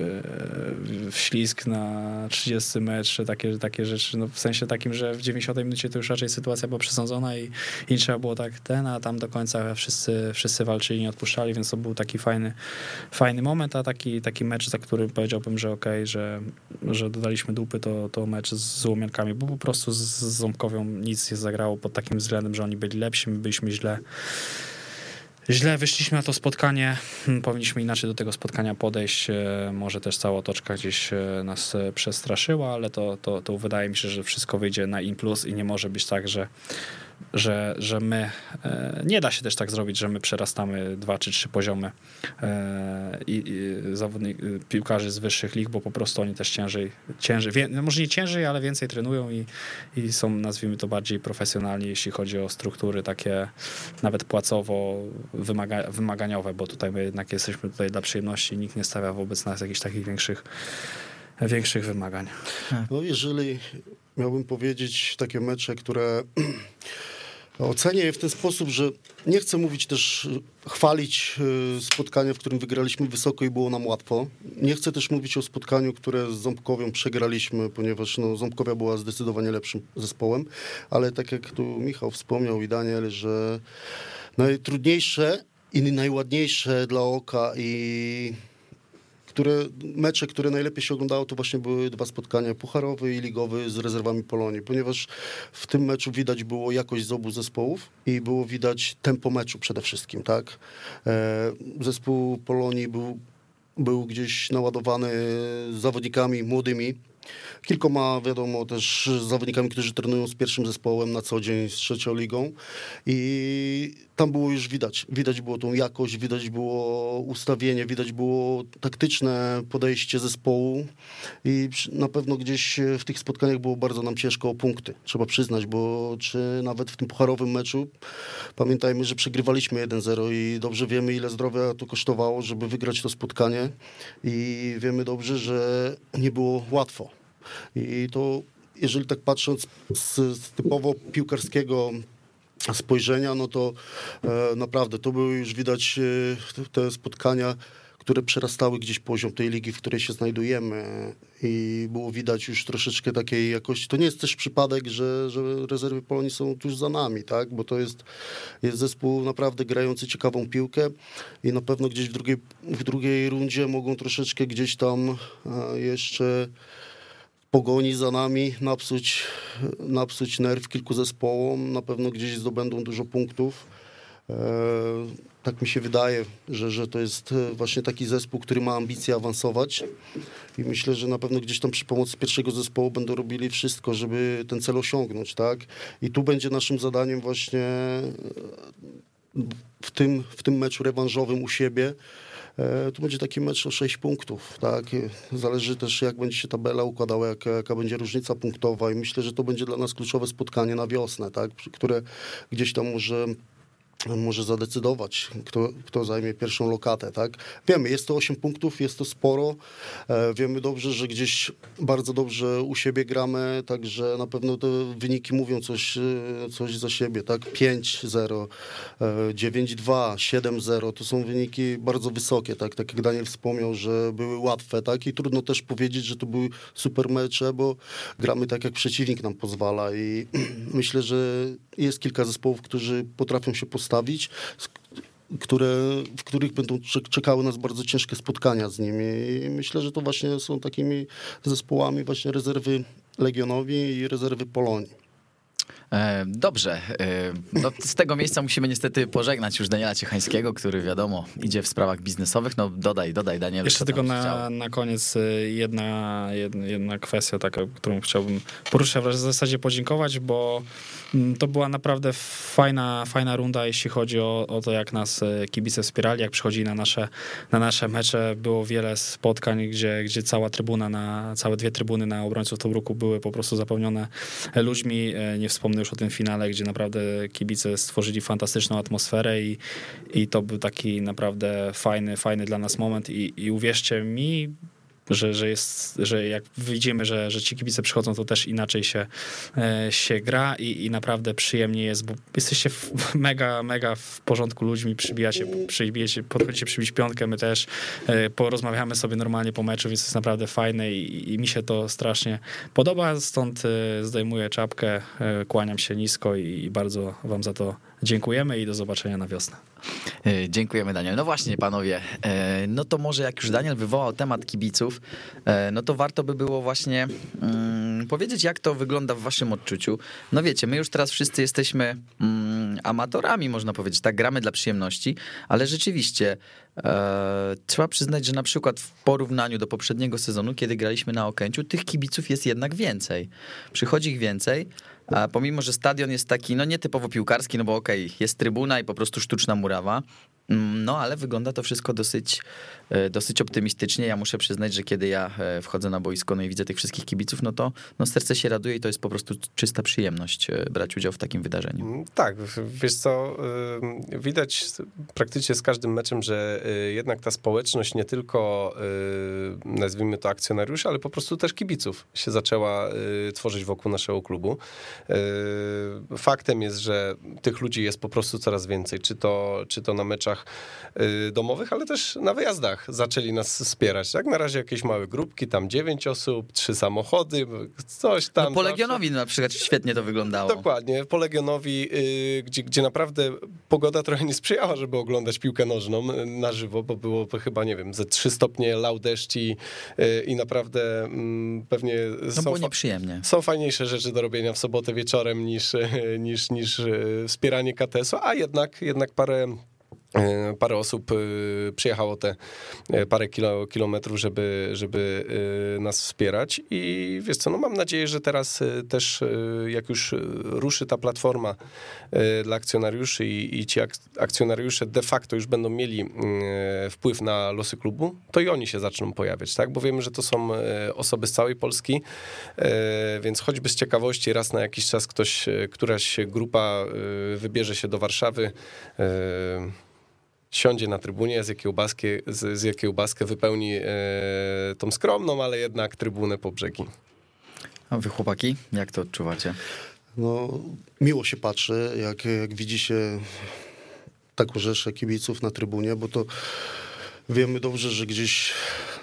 e, wślizg na 30 metrze, takie, takie rzeczy, no w sensie takim, że w 90 minucie to już raczej sytuacja była przesądzona i, i trzeba było tak ten, a tam do końca wszyscy, wszyscy walczyli, nie odpuszczali, więc to był taki fajny, fajny moment, a taki, taki mecz, za który powiedziałbym, że okej, że, że dodaliśmy dupy, to, to mecz z Łomiankami, bo po prostu z, z Ząbkowią nic nie zagrało pod takim względem, że oni byli lepsi, my byliśmy źle Źle wyszliśmy na to spotkanie. Hmm, Powinniśmy inaczej do tego spotkania podejść. E, Może też cała otoczka gdzieś e, nas e, przestraszyła, ale to, to, to wydaje mi się, że wszystko wyjdzie na in plus i nie może być tak, że, że, że my. e, Nie da się też tak zrobić, że my przerastamy dwa czy trzy poziomy e, i, i zawodnik, y, piłkarzy z wyższych lig, bo po prostu oni też ciężej, ciężej wie, no może nie ciężej, ale więcej trenują i, i są, nazwijmy to, bardziej profesjonalni, jeśli chodzi o struktury takie nawet płacowo wymaga, wymaganiowe, bo tutaj my jednak jesteśmy tutaj dla przyjemności, nikt nie stawia wobec nas jakichś takich większych, większych wymagań. No jeżeli miałbym powiedzieć takie mecze, które ocenię je w ten sposób, że nie chcę mówić też, chwalić y, spotkania, w którym wygraliśmy wysoko i było nam łatwo. Nie chcę też mówić o spotkaniu, które z Ząbkowią przegraliśmy, ponieważ no, Ząbkowia była zdecydowanie lepszym zespołem, ale tak jak tu Michał wspomniał i Daniel, że najtrudniejsze i najładniejsze dla oka i które, mecze, które najlepiej się oglądało, to właśnie były dwa spotkania, pucharowy i ligowy z rezerwami Polonii, ponieważ w tym meczu widać było jakość z obu zespołów i było widać tempo meczu przede wszystkim, tak? E, zespół Polonii był, był gdzieś naładowany zawodnikami młodymi, Kilkoma, wiadomo, też zawodnikami, którzy trenują z pierwszym zespołem na co dzień, z trzecią ligą. I tam było już widać. Widać było tą jakość, widać było ustawienie, widać było taktyczne podejście zespołu. I na pewno gdzieś w tych spotkaniach było bardzo nam ciężko o punkty. Trzeba przyznać, bo czy nawet w tym pucharowym meczu pamiętajmy, że przegrywaliśmy 1-0 i dobrze wiemy, ile zdrowia to kosztowało, żeby wygrać to spotkanie. I wiemy dobrze, że nie było łatwo. I to, jeżeli tak patrząc z, z typowo piłkarskiego spojrzenia, no to e, naprawdę to były już widać e, te spotkania, które przerastały gdzieś poziom tej ligi, w której się znajdujemy i było widać już troszeczkę takiej jakości. To nie jest też przypadek, że, że rezerwy Polonii są tuż za nami, tak? bo to jest, jest zespół naprawdę grający ciekawą piłkę i na pewno gdzieś w drugiej, w drugiej rundzie mogą troszeczkę gdzieś tam e, jeszcze pogoni za nami, napsuć, napsuć nerw kilku zespołom, na pewno gdzieś zdobędą dużo punktów. E, tak mi się wydaje, że, że to jest e, właśnie taki zespół, który ma ambicje awansować i myślę, że na pewno gdzieś tam przy pomocy pierwszego zespołu będą robili wszystko, żeby ten cel osiągnąć, tak? I tu będzie naszym zadaniem właśnie e, w tym, w tym meczu rewanżowym u siebie E, To będzie taki mecz o 6 punktów, tak? Zależy też, jak będzie się tabela układała, jaka, jaka będzie różnica punktowa i myślę, że to będzie dla nas kluczowe spotkanie na wiosnę, tak? Które gdzieś tam może może zadecydować, kto, kto zajmie pierwszą lokatę, tak? Wiemy, jest to 8 punktów, jest to sporo. E, wiemy dobrze, że gdzieś bardzo dobrze u siebie gramy, także na pewno te wyniki mówią coś, e, coś za siebie, tak? 5-0, e, 9-2, 7-0, to są wyniki bardzo wysokie, tak? Tak jak Daniel wspomniał, że były łatwe, tak? I trudno też powiedzieć, że to były super mecze, bo gramy tak, jak przeciwnik nam pozwala i myślę, że jest kilka zespołów, którzy potrafią się postawić, z- które, w których będą czek- czekały nas bardzo ciężkie spotkania z nimi. I myślę, że to właśnie są takimi zespołami właśnie rezerwy Legionowi i rezerwy Polonii. E, dobrze. E, no, z tego miejsca musimy niestety pożegnać już Daniela Ciechańskiego, który wiadomo idzie w sprawach biznesowych. No dodaj, dodaj Daniel. Jeszcze tylko na, na koniec y, jedna, jedna, jedna kwestia taka, którą chciałbym poruszyć, w zasadzie podziękować, bo mm, to była naprawdę fajna, fajna runda, jeśli chodzi o, o to, jak nas kibice wspierali, jak przychodzili na nasze, na nasze mecze. Było wiele spotkań, gdzie, gdzie cała trybuna, na, całe dwie trybuny na obrońców Tobruku były po prostu zapełnione ludźmi. E, nie wspomnę już o tym finale, gdzie naprawdę kibice stworzyli fantastyczną atmosferę i, i to był taki naprawdę fajny, fajny dla nas moment. I, i uwierzcie mi, że, że, jest, że jak widzimy, że, że ci kibice przychodzą, to też inaczej się, e, się gra i, i naprawdę przyjemnie jest, bo jesteście mega, mega w porządku ludźmi, przybijacie, przybijacie, podchodzicie przybić piątkę, my też e, porozmawiamy sobie normalnie po meczu, więc jest naprawdę fajne i, i mi się to strasznie podoba, stąd e, zdejmuję czapkę, kłaniam się nisko i, i bardzo wam za to dziękujemy i do zobaczenia na wiosnę. E, dziękujemy, Daniel. No właśnie, panowie, e, no to może jak już Daniel wywołał temat kibiców, e, no to warto by było właśnie um, powiedzieć, jak to wygląda w waszym odczuciu. No wiecie, my już teraz wszyscy jesteśmy um, amatorami, można powiedzieć, tak, gramy dla przyjemności, ale rzeczywiście trzeba przyznać, że na przykład w porównaniu do poprzedniego sezonu, kiedy graliśmy na Okęciu, tych kibiców jest jednak więcej. Przychodzi ich więcej, a pomimo, że stadion jest taki, no nietypowo piłkarski, no bo okej, okay, jest trybuna i po prostu sztuczna murawa, Mm, no, ale wygląda to wszystko dosyć, dosyć optymistycznie. Ja muszę przyznać, że kiedy ja e, wchodzę na boisko no i widzę tych wszystkich kibiców, no to no serce się raduje i to jest po prostu czysta przyjemność e, brać udział w takim wydarzeniu. Mm, tak, wiesz co, widać praktycznie z każdym meczem, że jednak ta społeczność nie tylko, nazwijmy to akcjonariuszy, ale po prostu też kibiców się zaczęła tworzyć wokół naszego klubu. Faktem jest, że tych ludzi jest po prostu coraz więcej, czy to, czy to na meczach domowych, ale też na wyjazdach zaczęli nas wspierać. Tak, na razie jakieś małe grupki, tam dziewięć osób, trzy samochody, coś tam. No po Legionowi na przykład świetnie to wyglądało. Dokładnie, po Legionowi, y, gdzie, gdzie naprawdę pogoda trochę nie sprzyjała, żeby oglądać piłkę nożną y, na żywo, bo było chyba, nie wiem, ze trzy stopnie lał deszcz i, i naprawdę mm, pewnie no są, są fajniejsze rzeczy do robienia w sobotę wieczorem niż, niż, niż wspieranie KTS-u, a jednak, jednak parę parę osób e, przyjechało te e, parę kilo, kilometrów, żeby, żeby nas wspierać i wiesz co, no mam nadzieję, że teraz też jak już ruszy ta platforma dla akcjonariuszy i, i ci akcjonariusze de facto już będą mieli wpływ na losy klubu, to i oni się zaczną pojawiać, tak? Bo wiemy, że to są osoby z całej Polski, więc choćby z ciekawości raz na jakiś czas ktoś, któraś grupa wybierze się do Warszawy, siądzie na trybunie, z kiełbaskę, z, z kiełbaskę wypełni e, tą skromną, ale jednak trybunę po brzegi. A wy chłopaki, jak to odczuwacie? No, miło się patrzy, jak, jak widzi się taką rzeszę kibiców na trybunie, bo to wiemy dobrze, że gdzieś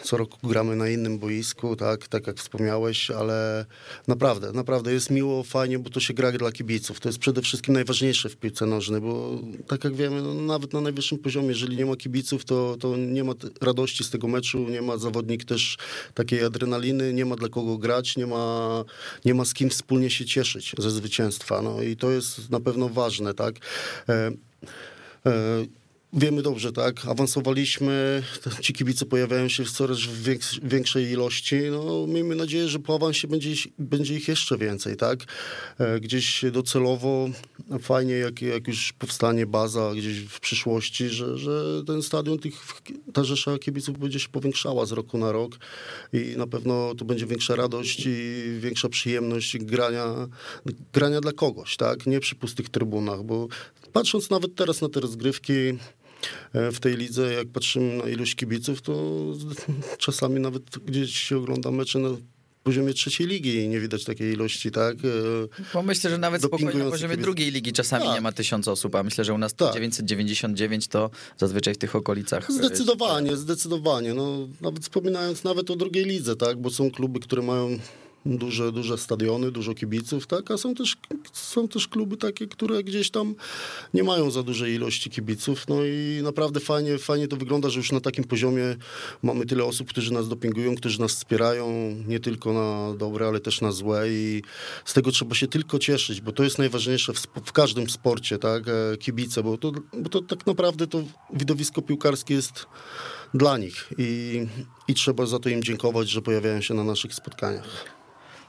co roku gramy na innym boisku, tak, tak jak wspomniałeś, ale naprawdę, naprawdę jest miło, fajnie, bo to się gra dla kibiców. To jest przede wszystkim najważniejsze w piłce nożnej, bo tak jak wiemy, no, nawet na najwyższym poziomie, jeżeli nie ma kibiców, to, to nie ma radości z tego meczu, nie ma zawodnik też takiej adrenaliny, nie ma dla kogo grać, nie ma, nie ma z kim wspólnie się cieszyć ze zwycięstwa. No i to jest na pewno ważne, tak. E, e, Wiemy dobrze, tak, awansowaliśmy, ci kibice pojawiają się w coraz większej ilości, no miejmy nadzieję, że po awansie będzie, będzie ich jeszcze więcej, tak, e, gdzieś docelowo fajnie, jak, jak już powstanie baza gdzieś w przyszłości, że, że ten stadion, tych, ta rzesza kibiców będzie się powiększała z roku na rok i na pewno to będzie większa radość i większa przyjemność grania, grania dla kogoś, tak, nie przy pustych trybunach, bo patrząc nawet teraz na te rozgrywki, w tej lidze, jak patrzymy na ilość kibiców, to czasami nawet gdzieś się ogląda mecze na poziomie trzeciej ligi i nie widać takiej ilości, tak? E, Bo myślę, że nawet spokojnie na poziomie kibic. drugiej ligi czasami tak. nie ma tysiąc osób, a myślę, że u nas tak. 999 to zazwyczaj w tych okolicach. E, zdecydowanie, zdecydowanie. No, nawet wspominając nawet o drugiej lidze, tak? Bo są kluby, które mają duże, duże stadiony, dużo kibiców, tak, a są też, są też kluby takie, które gdzieś tam nie mają za dużej ilości kibiców, no i naprawdę fajnie, fajnie to wygląda, że już na takim poziomie mamy tyle osób, którzy nas dopingują, którzy nas wspierają, nie tylko na dobre, ale też na złe. I z tego trzeba się tylko cieszyć, bo to jest najważniejsze w, w każdym sporcie, tak, e, kibice, bo to, bo to tak naprawdę to widowisko piłkarskie jest dla nich. I, i trzeba za to im dziękować, że pojawiają się na naszych spotkaniach.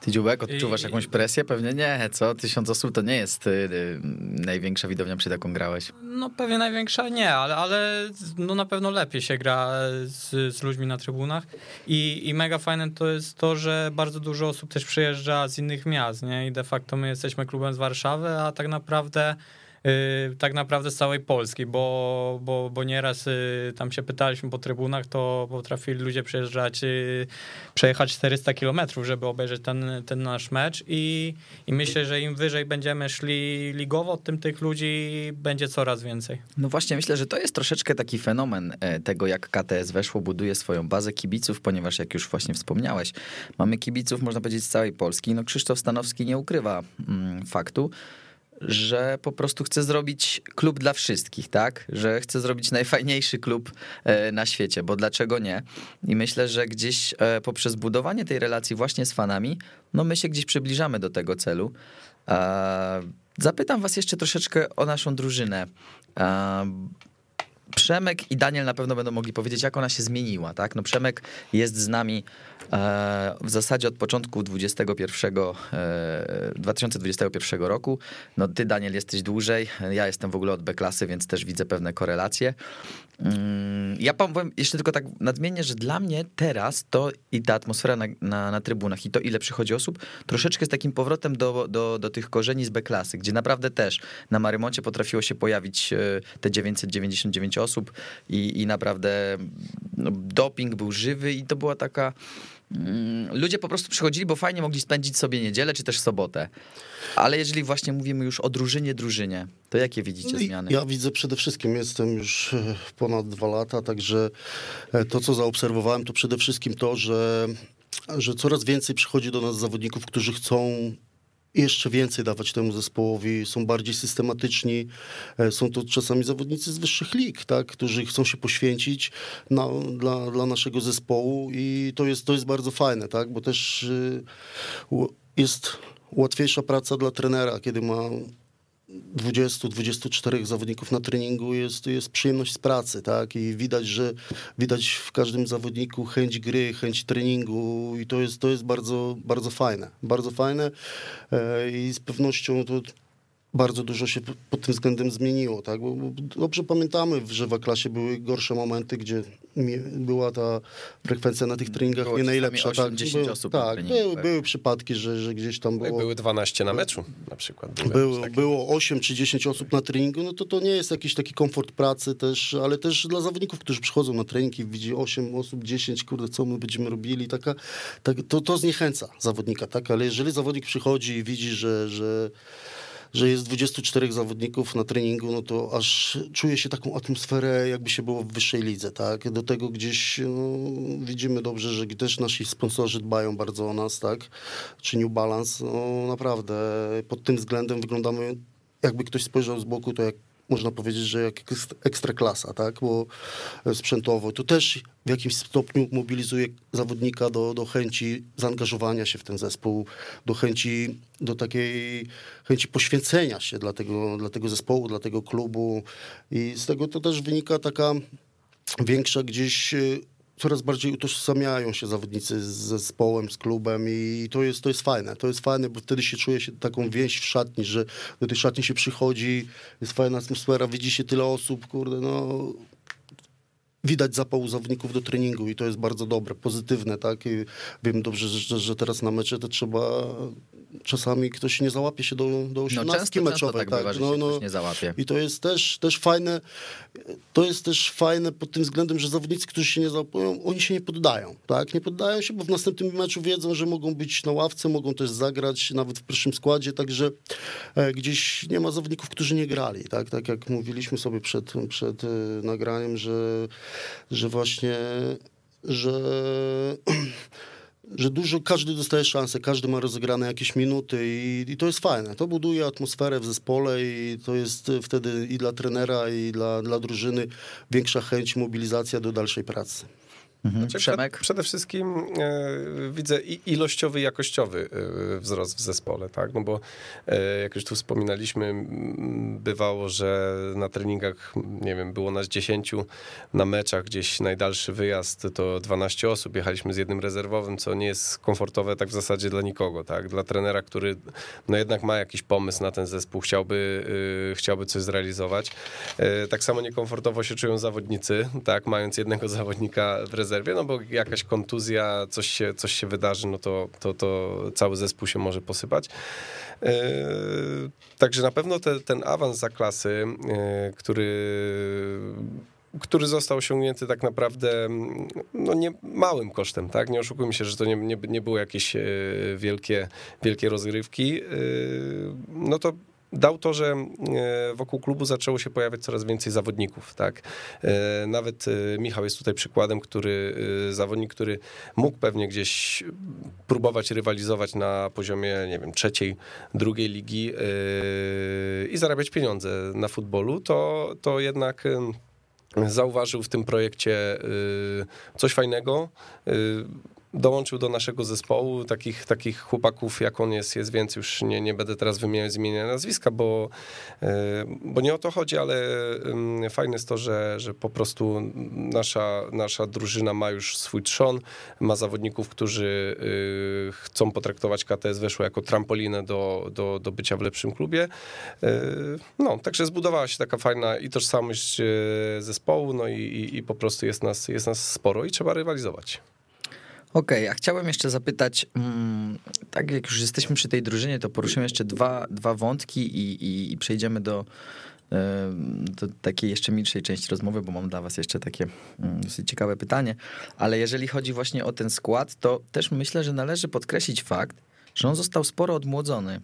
Ty, Dziubek, odczuwasz jakąś presję? Pewnie nie, co? Tysiąc osób to nie jest y, y, największa widownia, przy jaką grałeś. No pewnie największa nie, ale, ale no na pewno lepiej się gra z, z ludźmi na trybunach I, i mega fajne to jest to, że bardzo dużo osób też przyjeżdża z innych miast, nie? I de facto my jesteśmy klubem z Warszawy, a tak naprawdę tak naprawdę z całej Polski, bo, bo, bo nieraz y, tam się pytaliśmy po trybunach, to potrafili ludzie przyjeżdżać, y, przejechać 400 kilometrów, żeby obejrzeć ten, ten nasz mecz i, i myślę, że im wyżej będziemy szli ligowo, tym tych ludzi będzie coraz więcej. No właśnie, myślę, że to jest troszeczkę taki fenomen e, tego, jak KTS weszło, buduje swoją bazę kibiców, ponieważ jak już właśnie wspomniałeś, mamy kibiców, można powiedzieć, z całej Polski. No Krzysztof Stanowski nie ukrywa mm, faktu, że po prostu chce zrobić klub dla wszystkich, tak? Że chce zrobić najfajniejszy klub e, na świecie, bo dlaczego nie? I myślę, że gdzieś e, poprzez budowanie tej relacji właśnie z fanami, no my się gdzieś przybliżamy do tego celu. E, Zapytam was jeszcze troszeczkę o naszą drużynę. Przemek i Daniel na pewno będą mogli powiedzieć, jak ona się zmieniła, tak? No Przemek jest z nami e, w zasadzie od początku 21, e, 2021 roku. No ty, Daniel, jesteś dłużej. Ja jestem w ogóle od B-klasy, więc też widzę pewne korelacje. Mm, Ja powiem jeszcze tylko tak nadmienię, że dla mnie teraz to i ta atmosfera na, na, na trybunach i to, ile przychodzi osób, troszeczkę z takim powrotem do, do, do tych korzeni z B-klasy, gdzie naprawdę też na Marymoncie potrafiło się pojawić e, te 999 osób i, i naprawdę no, doping był żywy i to była taka... mm, Ludzie po prostu przychodzili, bo fajnie mogli spędzić sobie niedzielę czy też sobotę. Ale jeżeli właśnie mówimy już o drużynie, drużynie, to jakie widzicie No zmiany? Ja widzę przede wszystkim, jestem już e, ponad dwa lata, także e, to, co zaobserwowałem, to przede wszystkim to, że, że coraz więcej przychodzi do nas zawodników, którzy chcą jeszcze więcej dawać temu zespołowi, są bardziej systematyczni, e, są to czasami zawodnicy z wyższych lig, tak, którzy chcą się poświęcić na, dla, dla naszego zespołu i to jest, to jest bardzo fajne, tak, bo też y, jest łatwiejsza praca dla trenera, kiedy ma 20-24 zawodników na treningu jest, jest przyjemność z pracy, tak? I widać, że widać w każdym zawodniku chęć gry, chęć treningu i to jest, to jest bardzo, bardzo fajne. Bardzo fajne e, i z pewnością to bardzo dużo się pod tym względem zmieniło, tak? Bo, dobrze pamiętamy, że w klasie były gorsze momenty, gdzie była ta frekwencja na tych treningach Było nie najlepsza. 8, tak, 10 Był- osób tak, treningu, były, tak. były przypadki, że, że gdzieś tam było... Były 12 na meczu na przykład. Było, takie. było 8 czy 10 osób na treningu, no to to nie jest jakiś taki komfort pracy też, ale też dla zawodników, którzy przychodzą na trening i widzi 8 osób, 10, kurde, co my będziemy robili, taka, tak, to, to zniechęca zawodnika, tak, ale jeżeli zawodnik przychodzi i widzi, że, że, że jest 24 zawodników na treningu, no to aż czuje się taką atmosferę, jakby się było w wyższej lidze, tak, do tego gdzieś no, widzimy dobrze, że też nasi sponsorzy dbają bardzo o nas, tak, czy New Balance, no naprawdę pod tym względem wyglądamy, jakby ktoś spojrzał z boku, to jak można powiedzieć, że jak ekst- ekstraklasa, tak, bo sprzętowo to też w jakimś stopniu mobilizuje zawodnika do, do chęci zaangażowania się w ten zespół, do chęci, do takiej chęci poświęcenia się dla tego, dla tego zespołu, dla tego klubu. I z tego to też wynika taka większa gdzieś y, coraz bardziej utożsamiają się zawodnicy z zespołem, z klubem i to jest, to jest fajne. To jest fajne, bo wtedy się czuje się taką więź w szatni, że do tej szatni się przychodzi, jest fajna atmosfera, widzi się tyle osób, kurde, no widać zapał u zawodników do treningu i to jest bardzo dobre, pozytywne, tak? I wiem dobrze, że, że teraz na mecze to trzeba czasami ktoś nie załapie się do, do No osiemnastki często, często meczowej, tak bywa, się ktoś nie załapie. i to jest też, też fajne, to jest też fajne pod tym względem, że zawodnicy, którzy się nie załapują, oni się nie poddają, tak? Nie poddają się, bo w następnym meczu wiedzą, że mogą być na ławce, mogą też zagrać nawet w pierwszym składzie, także e, gdzieś nie ma zawodników, którzy nie grali, tak? Tak jak mówiliśmy sobie przed, przed e, nagraniem, że, że właśnie, że że dużo, każdy dostaje szansę, każdy ma rozegrane jakieś minuty i, i to jest fajne. To buduje atmosferę w zespole i to jest wtedy i dla trenera, i dla, dla drużyny większa chęć, mobilizacja do dalszej pracy. Mhm. Znaczy, Przemek? Przed, przede wszystkim e, widzę ilościowy i jakościowy e, wzrost w zespole, tak? No bo e, jak już tu wspominaliśmy, bywało, że na treningach, nie wiem, było nas 10, na meczach gdzieś najdalszy wyjazd to 12 osób, jechaliśmy z jednym rezerwowym, co nie jest komfortowe tak w zasadzie dla nikogo, tak? Dla trenera, który no jednak ma jakiś pomysł na ten zespół, chciałby, e, chciałby coś zrealizować. E, tak samo niekomfortowo się czują zawodnicy, tak? Mając jednego zawodnika w rezerwie, no bo jakaś kontuzja, coś się, coś się wydarzy, no to, to, to cały zespół się może posypać. Yy, Także na pewno te, ten awans za klasy, yy, który który został osiągnięty tak naprawdę no nie małym kosztem, tak? Nie oszukujmy się, że to nie, nie, nie były jakieś e, wielkie, wielkie rozgrywki. E, No to dał to, że e, wokół klubu zaczęło się pojawiać coraz więcej zawodników, tak? E, Nawet e, Michał jest tutaj przykładem, który zawodnik, który mógł pewnie gdzieś próbować rywalizować na poziomie, nie wiem, trzeciej, drugiej ligi i zarabiać pieniądze na futbolu, to, to jednak zauważył w tym projekcie coś fajnego. Dołączył do naszego zespołu takich, takich chłopaków, jak on jest, jest więcej. Już nie, nie będę teraz wymieniać z imienia i nazwiska, bo, y, bo nie o to chodzi, ale fajne jest to, że, że po prostu nasza, nasza drużyna ma już swój trzon, ma zawodników, którzy y, chcą potraktować KTS Weszło jako trampolinę do, do, do bycia w lepszym klubie. Y, No, także zbudowała się taka fajna i tożsamość y, zespołu, no i, i, i po prostu jest nas, jest nas sporo i trzeba rywalizować. Okej, a chciałem jeszcze zapytać, mm, tak jak już jesteśmy przy tej drużynie, to poruszymy jeszcze dwa, dwa wątki i, i, i przejdziemy do, do takiej jeszcze milszej części rozmowy, bo mam dla was jeszcze takie mm, dosyć ciekawe pytanie. Ale jeżeli chodzi właśnie o ten skład, to też myślę, że należy podkreślić fakt, że on został sporo odmłodzony.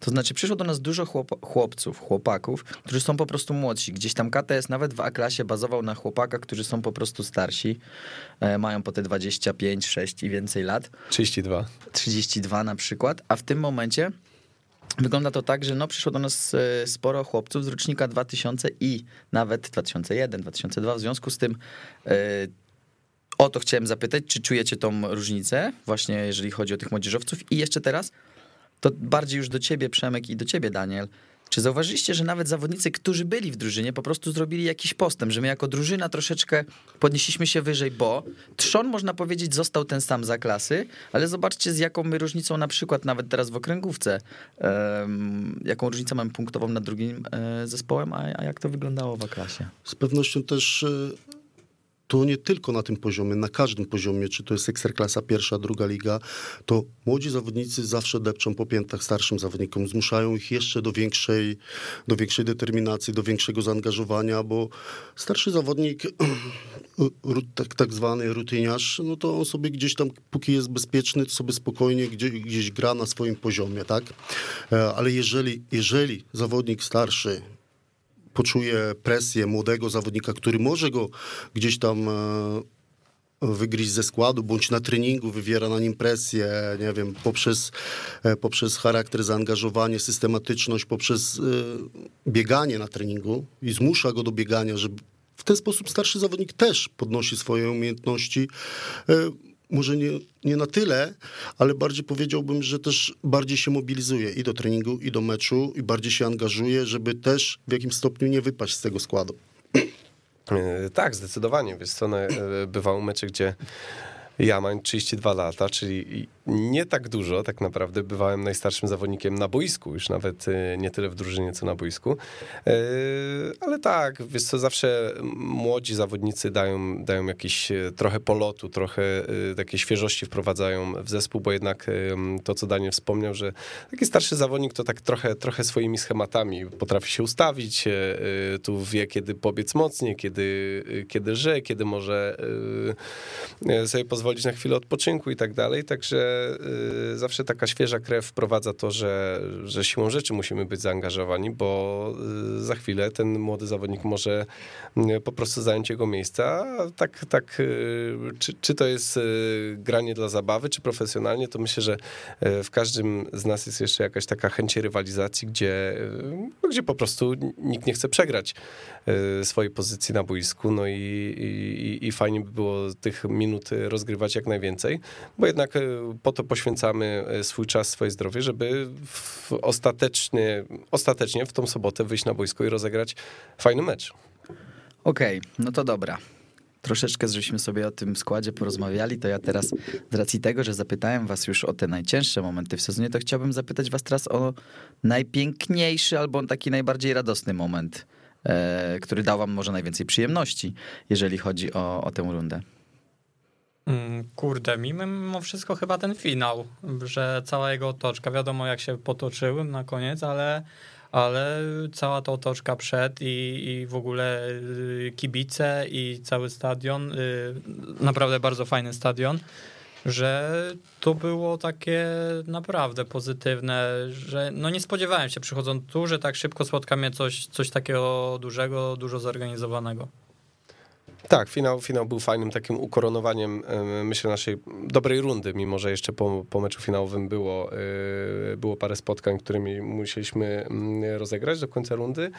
To znaczy przyszło do nas dużo chłop- chłopców, chłopaków, którzy są po prostu młodsi. Gdzieś tam KTS nawet w A-klasie bazował na chłopakach, którzy są po prostu starsi. E, mają po te 25, 6 i więcej lat. 32. 32 na przykład, a w tym momencie wygląda to tak, że no przyszło do nas e, sporo chłopców z rocznika 2000 i nawet 2001, 2002. W związku z tym e, o to chciałem zapytać, czy czujecie tą różnicę właśnie jeżeli chodzi o tych młodzieżowców i jeszcze teraz to bardziej już do ciebie Przemek i do ciebie Daniel. Czy zauważyliście, że nawet zawodnicy, którzy byli w drużynie, po prostu zrobili jakiś postęp, że my jako drużyna troszeczkę podnieśliśmy się wyżej, bo trzon, można powiedzieć, został ten sam za klasy, ale zobaczcie z jaką my różnicą na przykład nawet teraz w okręgówce, em, jaką różnicę mamy punktową nad drugim e, zespołem, a, a jak to wyglądało w klasie? Z pewnością też e, to nie tylko na tym poziomie, na każdym poziomie, czy to jest ekstraklasa pierwsza, druga liga, to młodzi zawodnicy zawsze depczą po piętach starszym zawodnikom, zmuszają ich jeszcze do większej, do większej determinacji, do większego zaangażowania, bo starszy zawodnik, tak, tak zwany rutyniarz, no to on sobie gdzieś tam, póki jest bezpieczny, to sobie spokojnie gdzie, gdzieś gra na swoim poziomie, tak? E, Ale jeżeli, jeżeli zawodnik starszy poczuje presję młodego zawodnika, który może go gdzieś tam e, wygryźć ze składu, bądź na treningu wywiera na nim presję, nie wiem, poprzez, e, poprzez charakter, zaangażowanie, systematyczność, poprzez e, bieganie na treningu i zmusza go do biegania, że w ten sposób starszy zawodnik też podnosi swoje umiejętności. Może nie, nie na tyle, ale bardziej powiedziałbym, że też bardziej się mobilizuje i do treningu, i do meczu, i bardziej się angażuje, żeby też w jakimś stopniu nie wypaść z tego składu. E, Tak, zdecydowanie. Wiesz co, no, e, bywały mecze, gdzie ja mam 32 lata, czyli nie tak dużo tak naprawdę. Bywałem najstarszym zawodnikiem na boisku, już nawet e, nie tyle w drużynie, co na boisku. E, Ale tak, wiesz co, zawsze młodzi zawodnicy dają, dają jakiś e, trochę polotu, trochę takiej świeżości wprowadzają w zespół, bo jednak to, co Daniel wspomniał, że taki starszy zawodnik to tak trochę, trochę swoimi schematami potrafi się ustawić, tu wie, kiedy pobiec mocniej, kiedy, kiedy lże, kiedy może sobie pozwolić na chwilę odpoczynku i tak dalej, także y, zawsze taka świeża krew wprowadza to, że, że siłą rzeczy musimy być zaangażowani, bo y, za chwilę ten młody zawodnik może y, po prostu zająć jego miejsce. A tak, tak y, czy, czy to jest y, granie dla zabawy, czy profesjonalnie, to myślę, że y, w każdym z nas jest jeszcze jakaś taka chęć rywalizacji, gdzie, y, gdzie po prostu nikt nie chce przegrać y, swojej pozycji na boisku, no i, i, i fajnie by było tych minut y, rozgrywać jak najwięcej, bo jednak y, po to poświęcamy y, swój czas, swoje zdrowie, żeby w ostatecznie, ostatecznie w tą sobotę wyjść na boisko i rozegrać fajny mecz. Okej, no to dobra. Troszeczkę, żeśmy sobie o tym składzie porozmawiali, to ja teraz z racji tego, że zapytałem was już o te najcięższe momenty w sezonie, to chciałbym zapytać was teraz o najpiękniejszy albo taki najbardziej radosny moment, e, który dał wam może najwięcej przyjemności, jeżeli chodzi o, o tę rundę. Mm, Kurde, mi mimo wszystko chyba ten finał, że cała jego otoczka, wiadomo jak się potoczyły na koniec, ale, ale cała ta otoczka przed i, i w ogóle y, kibice i cały stadion, y, naprawdę bardzo fajny stadion, że to było takie naprawdę pozytywne, że no nie spodziewałem się przychodząc tu, że tak szybko spotka mnie coś, coś takiego dużego, dużo zorganizowanego. Tak, finał, finał był fajnym takim ukoronowaniem, y, myślę, naszej dobrej rundy, mimo że jeszcze po, po meczu finałowym było, y, było parę spotkań, którymi musieliśmy mm, rozegrać do końca rundy.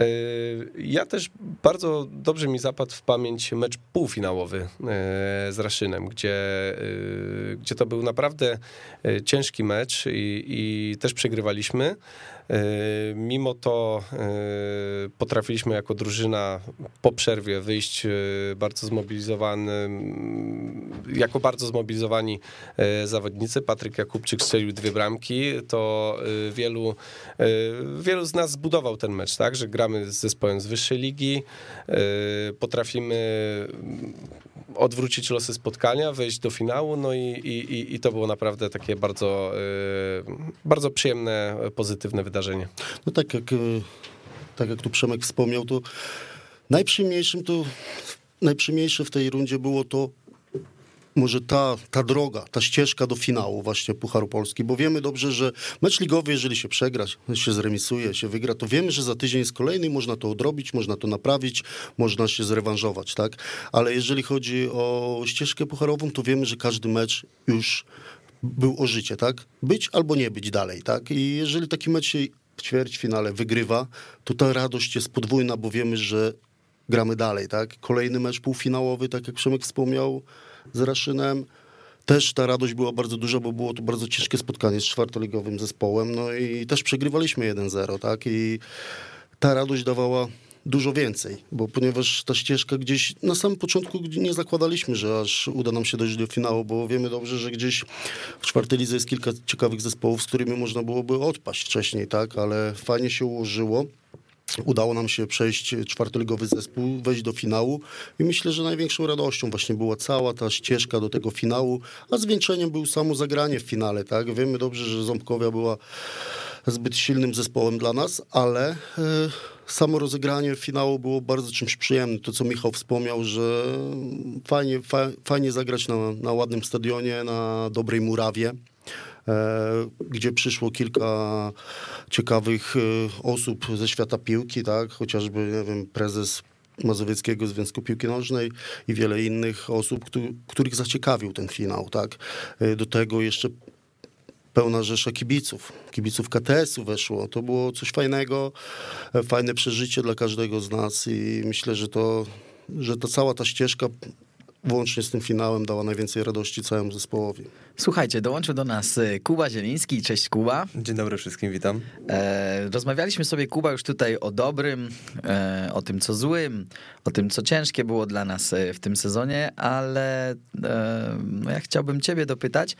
Y, Ja też bardzo dobrze mi zapadł w pamięć mecz półfinałowy z Raszynem, gdzie, gdzie to był naprawdę ciężki mecz i, i też przegrywaliśmy. Y, Mimo to y, potrafiliśmy jako drużyna po przerwie wyjść y, bardzo zmobilizowany, jako bardzo zmobilizowani zawodnicy. Patryk Jakubczyk strzelił dwie bramki. To wielu, wielu z nas zbudował ten mecz, tak, że gramy z zespołem z wyższej ligi, potrafimy odwrócić losy spotkania, wejść do finału, no i, i, i to było naprawdę takie bardzo, y, bardzo przyjemne, pozytywne wydarzenie. No tak jak, e, tak jak tu Przemek wspomniał, to najprzyjemniejszym to najprzyjemniejsze w tej rundzie było to może ta, ta droga, ta ścieżka do finału właśnie Pucharu Polski, bo wiemy dobrze, że mecz ligowy, jeżeli się przegra, się zremisuje, się wygra, to wiemy, że za tydzień jest kolejny, można to odrobić, można to naprawić, można się zrewanżować, tak? Ale jeżeli chodzi o ścieżkę pucharową, to wiemy, że każdy mecz już był o życie, tak? Być albo nie być dalej, tak? I jeżeli taki mecz się w ćwierćfinale wygrywa, to ta radość jest podwójna, bo wiemy, że gramy dalej, tak? Kolejny mecz półfinałowy, tak jak Przemek wspomniał, z Raszynem. Też ta radość była bardzo duża, bo było to bardzo ciężkie spotkanie z czwartoligowym zespołem, no i też przegrywaliśmy 1-0, tak? I ta radość dawała dużo więcej, bo ponieważ ta ścieżka gdzieś na samym początku nie zakładaliśmy, że aż uda nam się dojść do finału, bo wiemy dobrze, że gdzieś w czwartej lidze jest kilka ciekawych zespołów, z którymi można byłoby odpaść wcześniej, tak? Ale fajnie się ułożyło. Udało nam się przejść czwartoligowy zespół, wejść do finału i myślę, że największą radością właśnie była cała ta ścieżka do tego finału, a zwieńczeniem był samo zagranie w finale, tak? Wiemy dobrze, że Ząbkowia była zbyt silnym zespołem dla nas, ale e, samo rozegranie finału było bardzo czymś przyjemnym. To, co Michał wspomniał, że fajnie, fa, fajnie zagrać na, na ładnym stadionie, na dobrej murawie gdzie przyszło kilka ciekawych e, osób ze świata piłki, tak, chociażby, nie wiem, prezes Mazowieckiego Związku Piłki Nożnej i wiele innych osób, któ- których zaciekawił ten finał, tak. E, Do tego jeszcze pełna rzesza kibiców, kibiców KTS-u weszło. To było coś fajnego, e, fajne przeżycie dla każdego z nas i myślę, że to, że ta cała ta ścieżka włącznie z tym finałem dała najwięcej radości całemu zespołowi. Słuchajcie, dołączył do nas y, Kuba Zieliński. Cześć Kuba. Dzień dobry wszystkim, witam. E, rozmawialiśmy sobie, Kuba, już tutaj o dobrym, e, o tym, co złym, o tym, co ciężkie było dla nas e, w tym sezonie, ale e, no ja chciałbym ciebie dopytać,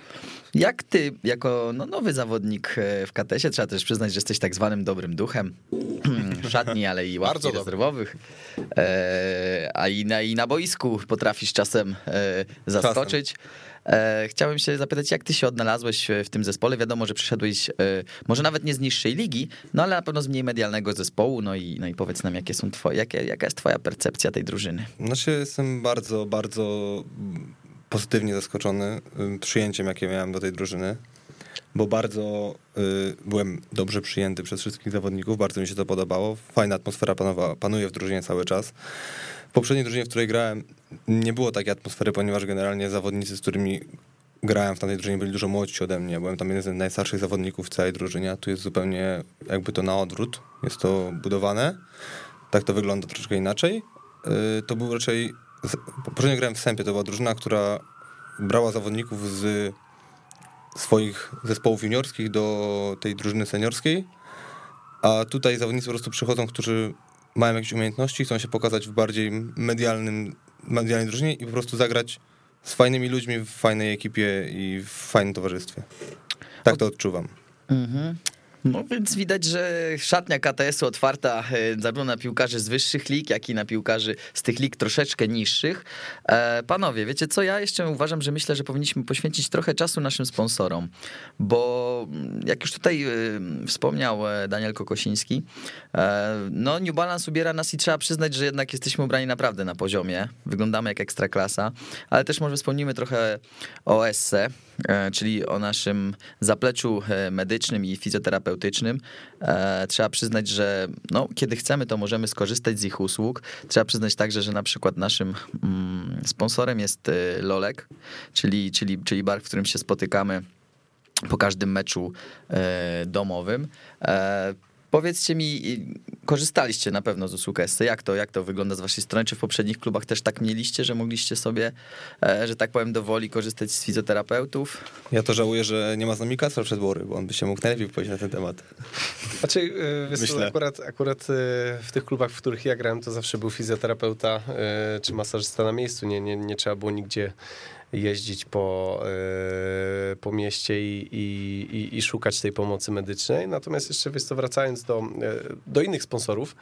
jak ty, jako no, nowy zawodnik e, w KTS-ie, trzeba też przyznać, że jesteś tak zwanym dobrym duchem szatni, ale i Bardzo ławki rezerwowych, e, a i na, i na boisku potrafisz czasem zaskoczyć. E, Chciałem się zapytać, jak ty się odnalazłeś w tym zespole? Wiadomo, że przyszedłeś e, może nawet nie z niższej ligi, no ale na pewno z mniej medialnego zespołu. No i, no i powiedz nam, jakie są twoje, jakie, jaka jest twoja percepcja tej drużyny? Znaczy jestem bardzo, bardzo pozytywnie zaskoczony przyjęciem, jakie miałem do tej drużyny, bo bardzo y, byłem dobrze przyjęty przez wszystkich zawodników, bardzo mi się to podobało. Fajna atmosfera panowa, panuje w drużynie cały czas. Poprzedniej drużynie, w której grałem, nie było takiej atmosfery, ponieważ generalnie zawodnicy, z którymi grałem w tamtej drużynie, byli dużo młodsi ode mnie. Byłem tam jeden z najstarszych zawodników w całej drużynie, tu jest zupełnie jakby to na odwrót. Jest to budowane. Tak to wygląda troszeczkę inaczej. Y, To był raczej... Poprzednio grałem w Sępie, to była drużyna, która brała zawodników z swoich zespołów juniorskich do tej drużyny seniorskiej, a tutaj zawodnicy po prostu przychodzą, którzy mają jakieś umiejętności, chcą się pokazać w bardziej medialnym, medialnej drużynie i po prostu zagrać z fajnymi ludźmi w fajnej ekipie i w fajnym towarzystwie. Tak to odczuwam. Mhm. No więc widać, że szatnia KTS-u otwarta e, zarówno na piłkarzy z wyższych lig, jak i na piłkarzy z tych lig troszeczkę niższych. E, panowie, wiecie co, ja jeszcze uważam, że myślę, że powinniśmy poświęcić trochę czasu naszym sponsorom, bo mm, jak już tutaj e, wspomniał Daniel Kokosiński, no New Balance ubiera nas i trzeba przyznać, że jednak jesteśmy ubrani naprawdę na poziomie, wyglądamy jak ekstraklasa, ale też może wspomnimy trochę o SC, czyli o naszym zapleczu medycznym i fizjoterapeutycznym. E, Trzeba przyznać, że no, kiedy chcemy, to możemy skorzystać z ich usług. Trzeba przyznać także, że na przykład naszym mm, sponsorem jest e, Lolek, czyli, czyli, czyli bar, w którym się spotykamy po każdym meczu e, domowym. E, Powiedzcie mi, korzystaliście na pewno z usług SC. Jak to, jak to wygląda z waszej strony? Czy w poprzednich klubach też tak mieliście, że mogliście sobie, e, że tak powiem, dowoli korzystać z fizjoterapeutów? Ja to żałuję, że nie ma z nami Kacpra Przedbory, bo on by się mógł najlepiej powiedzieć na ten temat. Znaczy, yy, wiesz, co, Myślę. akurat, akurat yy, w tych klubach, w których ja grałem, to zawsze był fizjoterapeuta yy, czy masażysta na miejscu. Nie, nie, nie trzeba było nigdzie jeździć po, yy, po mieście i, i, i, szukać tej pomocy medycznej. Natomiast jeszcze, wiesz co, wracając do, yy, do innych sponsorów,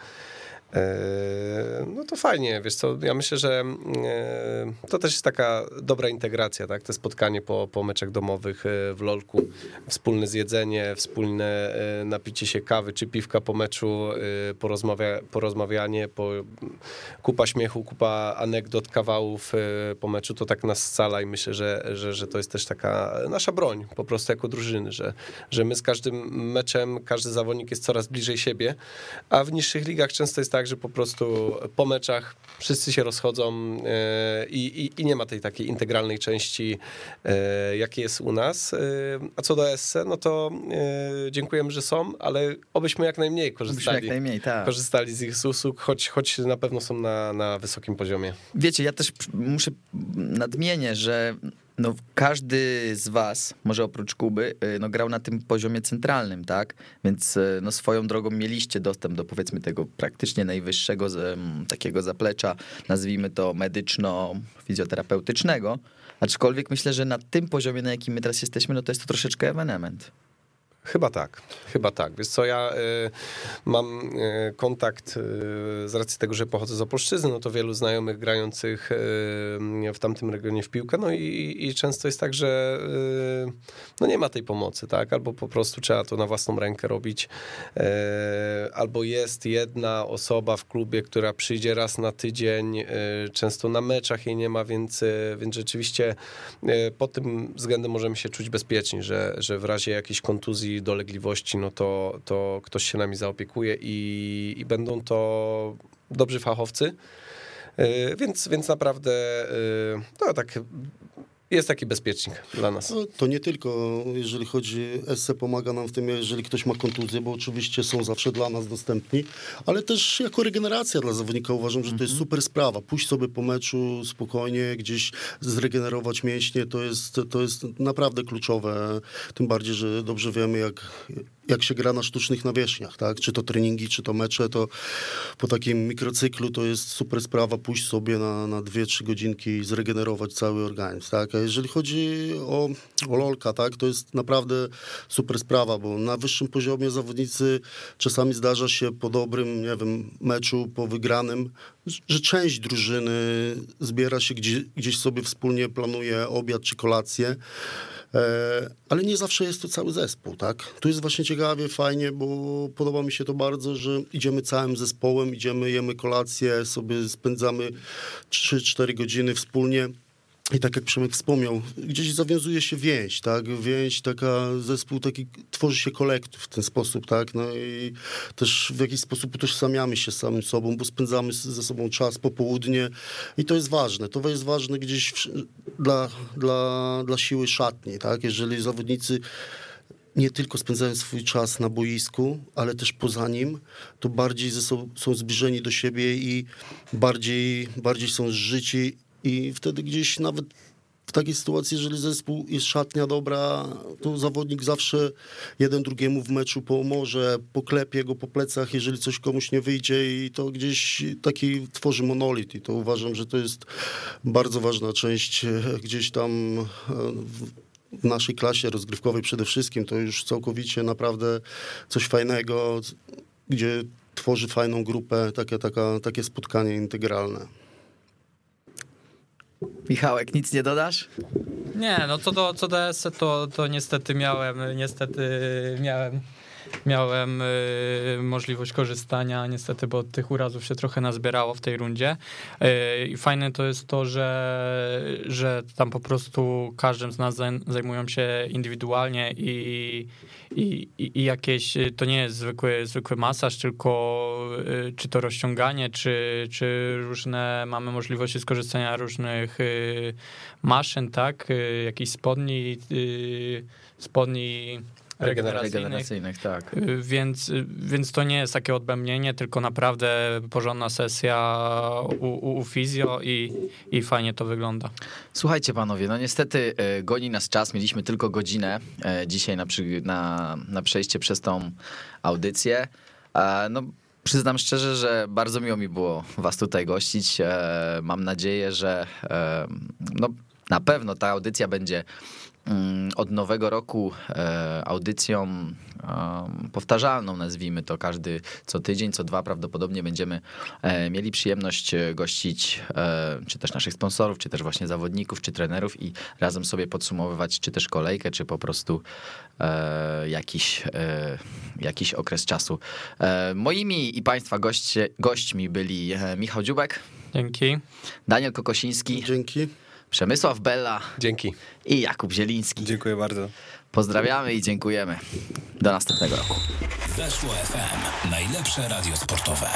no to fajnie, wiesz co, ja myślę, że yy, to też jest taka dobra integracja, tak, te spotkanie po, po meczach domowych yy, w LOLku, wspólne zjedzenie, wspólne napicie się kawy czy piwka po meczu, porozmawia, porozmawianie, po, kupa śmiechu, kupa anegdot, kawałów po meczu, to tak nas scala i myślę, że, że, że to jest też taka nasza broń, po prostu jako drużyny, że, że my z każdym meczem, każdy zawodnik jest coraz bliżej siebie, a w niższych ligach często jest tak, że po prostu po meczach wszyscy się rozchodzą e, i, i, i nie ma tej takiej integralnej części, e, jakie jest u nas. E, A co do SC, no to dziękujemy, że są, ale obyśmy jak najmniej korzystali, jak najmniej, tak. korzystali z ich usług, choć, choć na pewno są na, na wysokim poziomie. Wiecie, ja też muszę nadmienię, że no, każdy z was, może oprócz Kuby, y, no, grał na tym poziomie centralnym, tak? Więc y, no, swoją drogą mieliście dostęp do powiedzmy tego praktycznie najwyższego z, takiego zaplecza, nazwijmy to medyczno-fizjoterapeutycznego. Aczkolwiek myślę, że na tym poziomie, na jakim my teraz jesteśmy, no to jest to troszeczkę ewenement. Chyba tak, chyba tak. Wiesz co, ja y, mam y, kontakt y, z racji tego, że pochodzę z Opolszczyzny, no to wielu znajomych grających y, w tamtym regionie w piłkę, no i, i często jest tak, że y, no nie ma tej pomocy, tak? Albo po prostu trzeba to na własną rękę robić, y, albo jest jedna osoba w klubie, która przyjdzie raz na tydzień, często na meczach jej nie ma, więc, więc rzeczywiście pod tym względem możemy się czuć bezpieczni, że, że w razie jakiejś kontuzji, dolegliwości, no to, to ktoś się nami zaopiekuje i, i będą to dobrzy fachowcy. Y, Więc, więc naprawdę y, no, tak, jest taki bezpiecznik dla nas. No, to nie tylko, jeżeli chodzi, SC pomaga nam w tym, jeżeli ktoś ma kontuzję, bo oczywiście są zawsze dla nas dostępni, ale też jako regeneracja dla zawodnika uważam, że to jest super sprawa. Pójść sobie po meczu spokojnie, gdzieś zregenerować mięśnie, to jest, to jest naprawdę kluczowe, tym bardziej, że dobrze wiemy, jak, jak się gra na sztucznych nawierzchniach, tak? Czy to treningi, czy to mecze, to po takim mikrocyklu to jest super sprawa pójść sobie na, na 2-3 godzinki i zregenerować cały organizm, tak? A jeżeli chodzi o, o LOLka, tak? To jest naprawdę super sprawa, bo na wyższym poziomie zawodnicy czasami zdarza się po dobrym, nie wiem, meczu, po wygranym, że część drużyny zbiera się gdzieś, gdzieś sobie wspólnie planuje obiad czy kolację. E, ale nie zawsze jest to cały zespół, tak? Tu jest właśnie ciekawie, fajnie, bo podoba mi się to bardzo, że idziemy całym zespołem, idziemy, jemy kolację, sobie spędzamy 3-4 godziny wspólnie. I tak jak Przemek wspomniał, gdzieś zawiązuje się więź, tak? Więź, taka zespół, taki, tworzy się kolektyw w ten sposób, tak? No i też w jakiś sposób utożsamiamy się samym sobą, bo spędzamy ze sobą czas, popołudnie i to jest ważne. To jest ważne gdzieś w, dla, dla, dla siły szatni, tak? Jeżeli zawodnicy nie tylko spędzają swój czas na boisku, ale też poza nim, to bardziej są zbliżeni do siebie i bardziej, bardziej są zżyci i wtedy gdzieś nawet w takiej sytuacji, jeżeli zespół jest szatnia dobra, to zawodnik zawsze jeden drugiemu w meczu pomoże, poklepie go po plecach, jeżeli coś komuś nie wyjdzie i to gdzieś taki tworzy monolit i to uważam, że to jest bardzo ważna część e, gdzieś tam e, w naszej klasie rozgrywkowej przede wszystkim. To już całkowicie naprawdę coś fajnego, gdzie tworzy fajną grupę, takie, taka, takie spotkanie integralne. Michałek, nic nie dodasz? Nie, no co do, co do ESE, to, to niestety miałem, niestety miałem miałem y, możliwość korzystania, niestety, bo tych urazów się trochę nazbierało w tej rundzie. Y, I fajne to jest to, że, że tam po prostu każdym z nas zajmują się indywidualnie i, i, i jakieś, to nie jest zwykły, zwykły masaż, tylko y, czy to rozciąganie, czy, czy różne, mamy możliwości skorzystania różnych maszyn, tak, jakichś spodni, spodni regeneracyjnych. regeneracyjnych tak. Y, więc, y, więc to nie jest takie odbębnienie, tylko naprawdę porządna sesja u, u, u fizjo i, i fajnie to wygląda. Słuchajcie panowie, no niestety y, goni nas czas, mieliśmy tylko godzinę dzisiaj na, na, na przejście przez tą audycję. No, Przyznam szczerze, że bardzo miło mi było Was tutaj gościć. Mam nadzieję, że no, na pewno ta audycja będzie od nowego roku e, audycją powtarzalną, nazwijmy to, każdy co tydzień, co dwa prawdopodobnie będziemy e, mieli przyjemność e, gościć czy też naszych sponsorów, czy też właśnie zawodników, czy trenerów i razem sobie podsumowywać czy też kolejkę, czy po prostu jakiś, jakiś okres czasu. Moimi i Państwa goście, gośćmi byli Michał Dziubek. Dzięki. Daniel Kokosiński. Dzięki. Przemysław Bella. Dzięki. I Jakub Zieliński. Dziękuję bardzo. Pozdrawiamy i dziękujemy. Do następnego roku. Weszło FM. Najlepsze radio sportowe.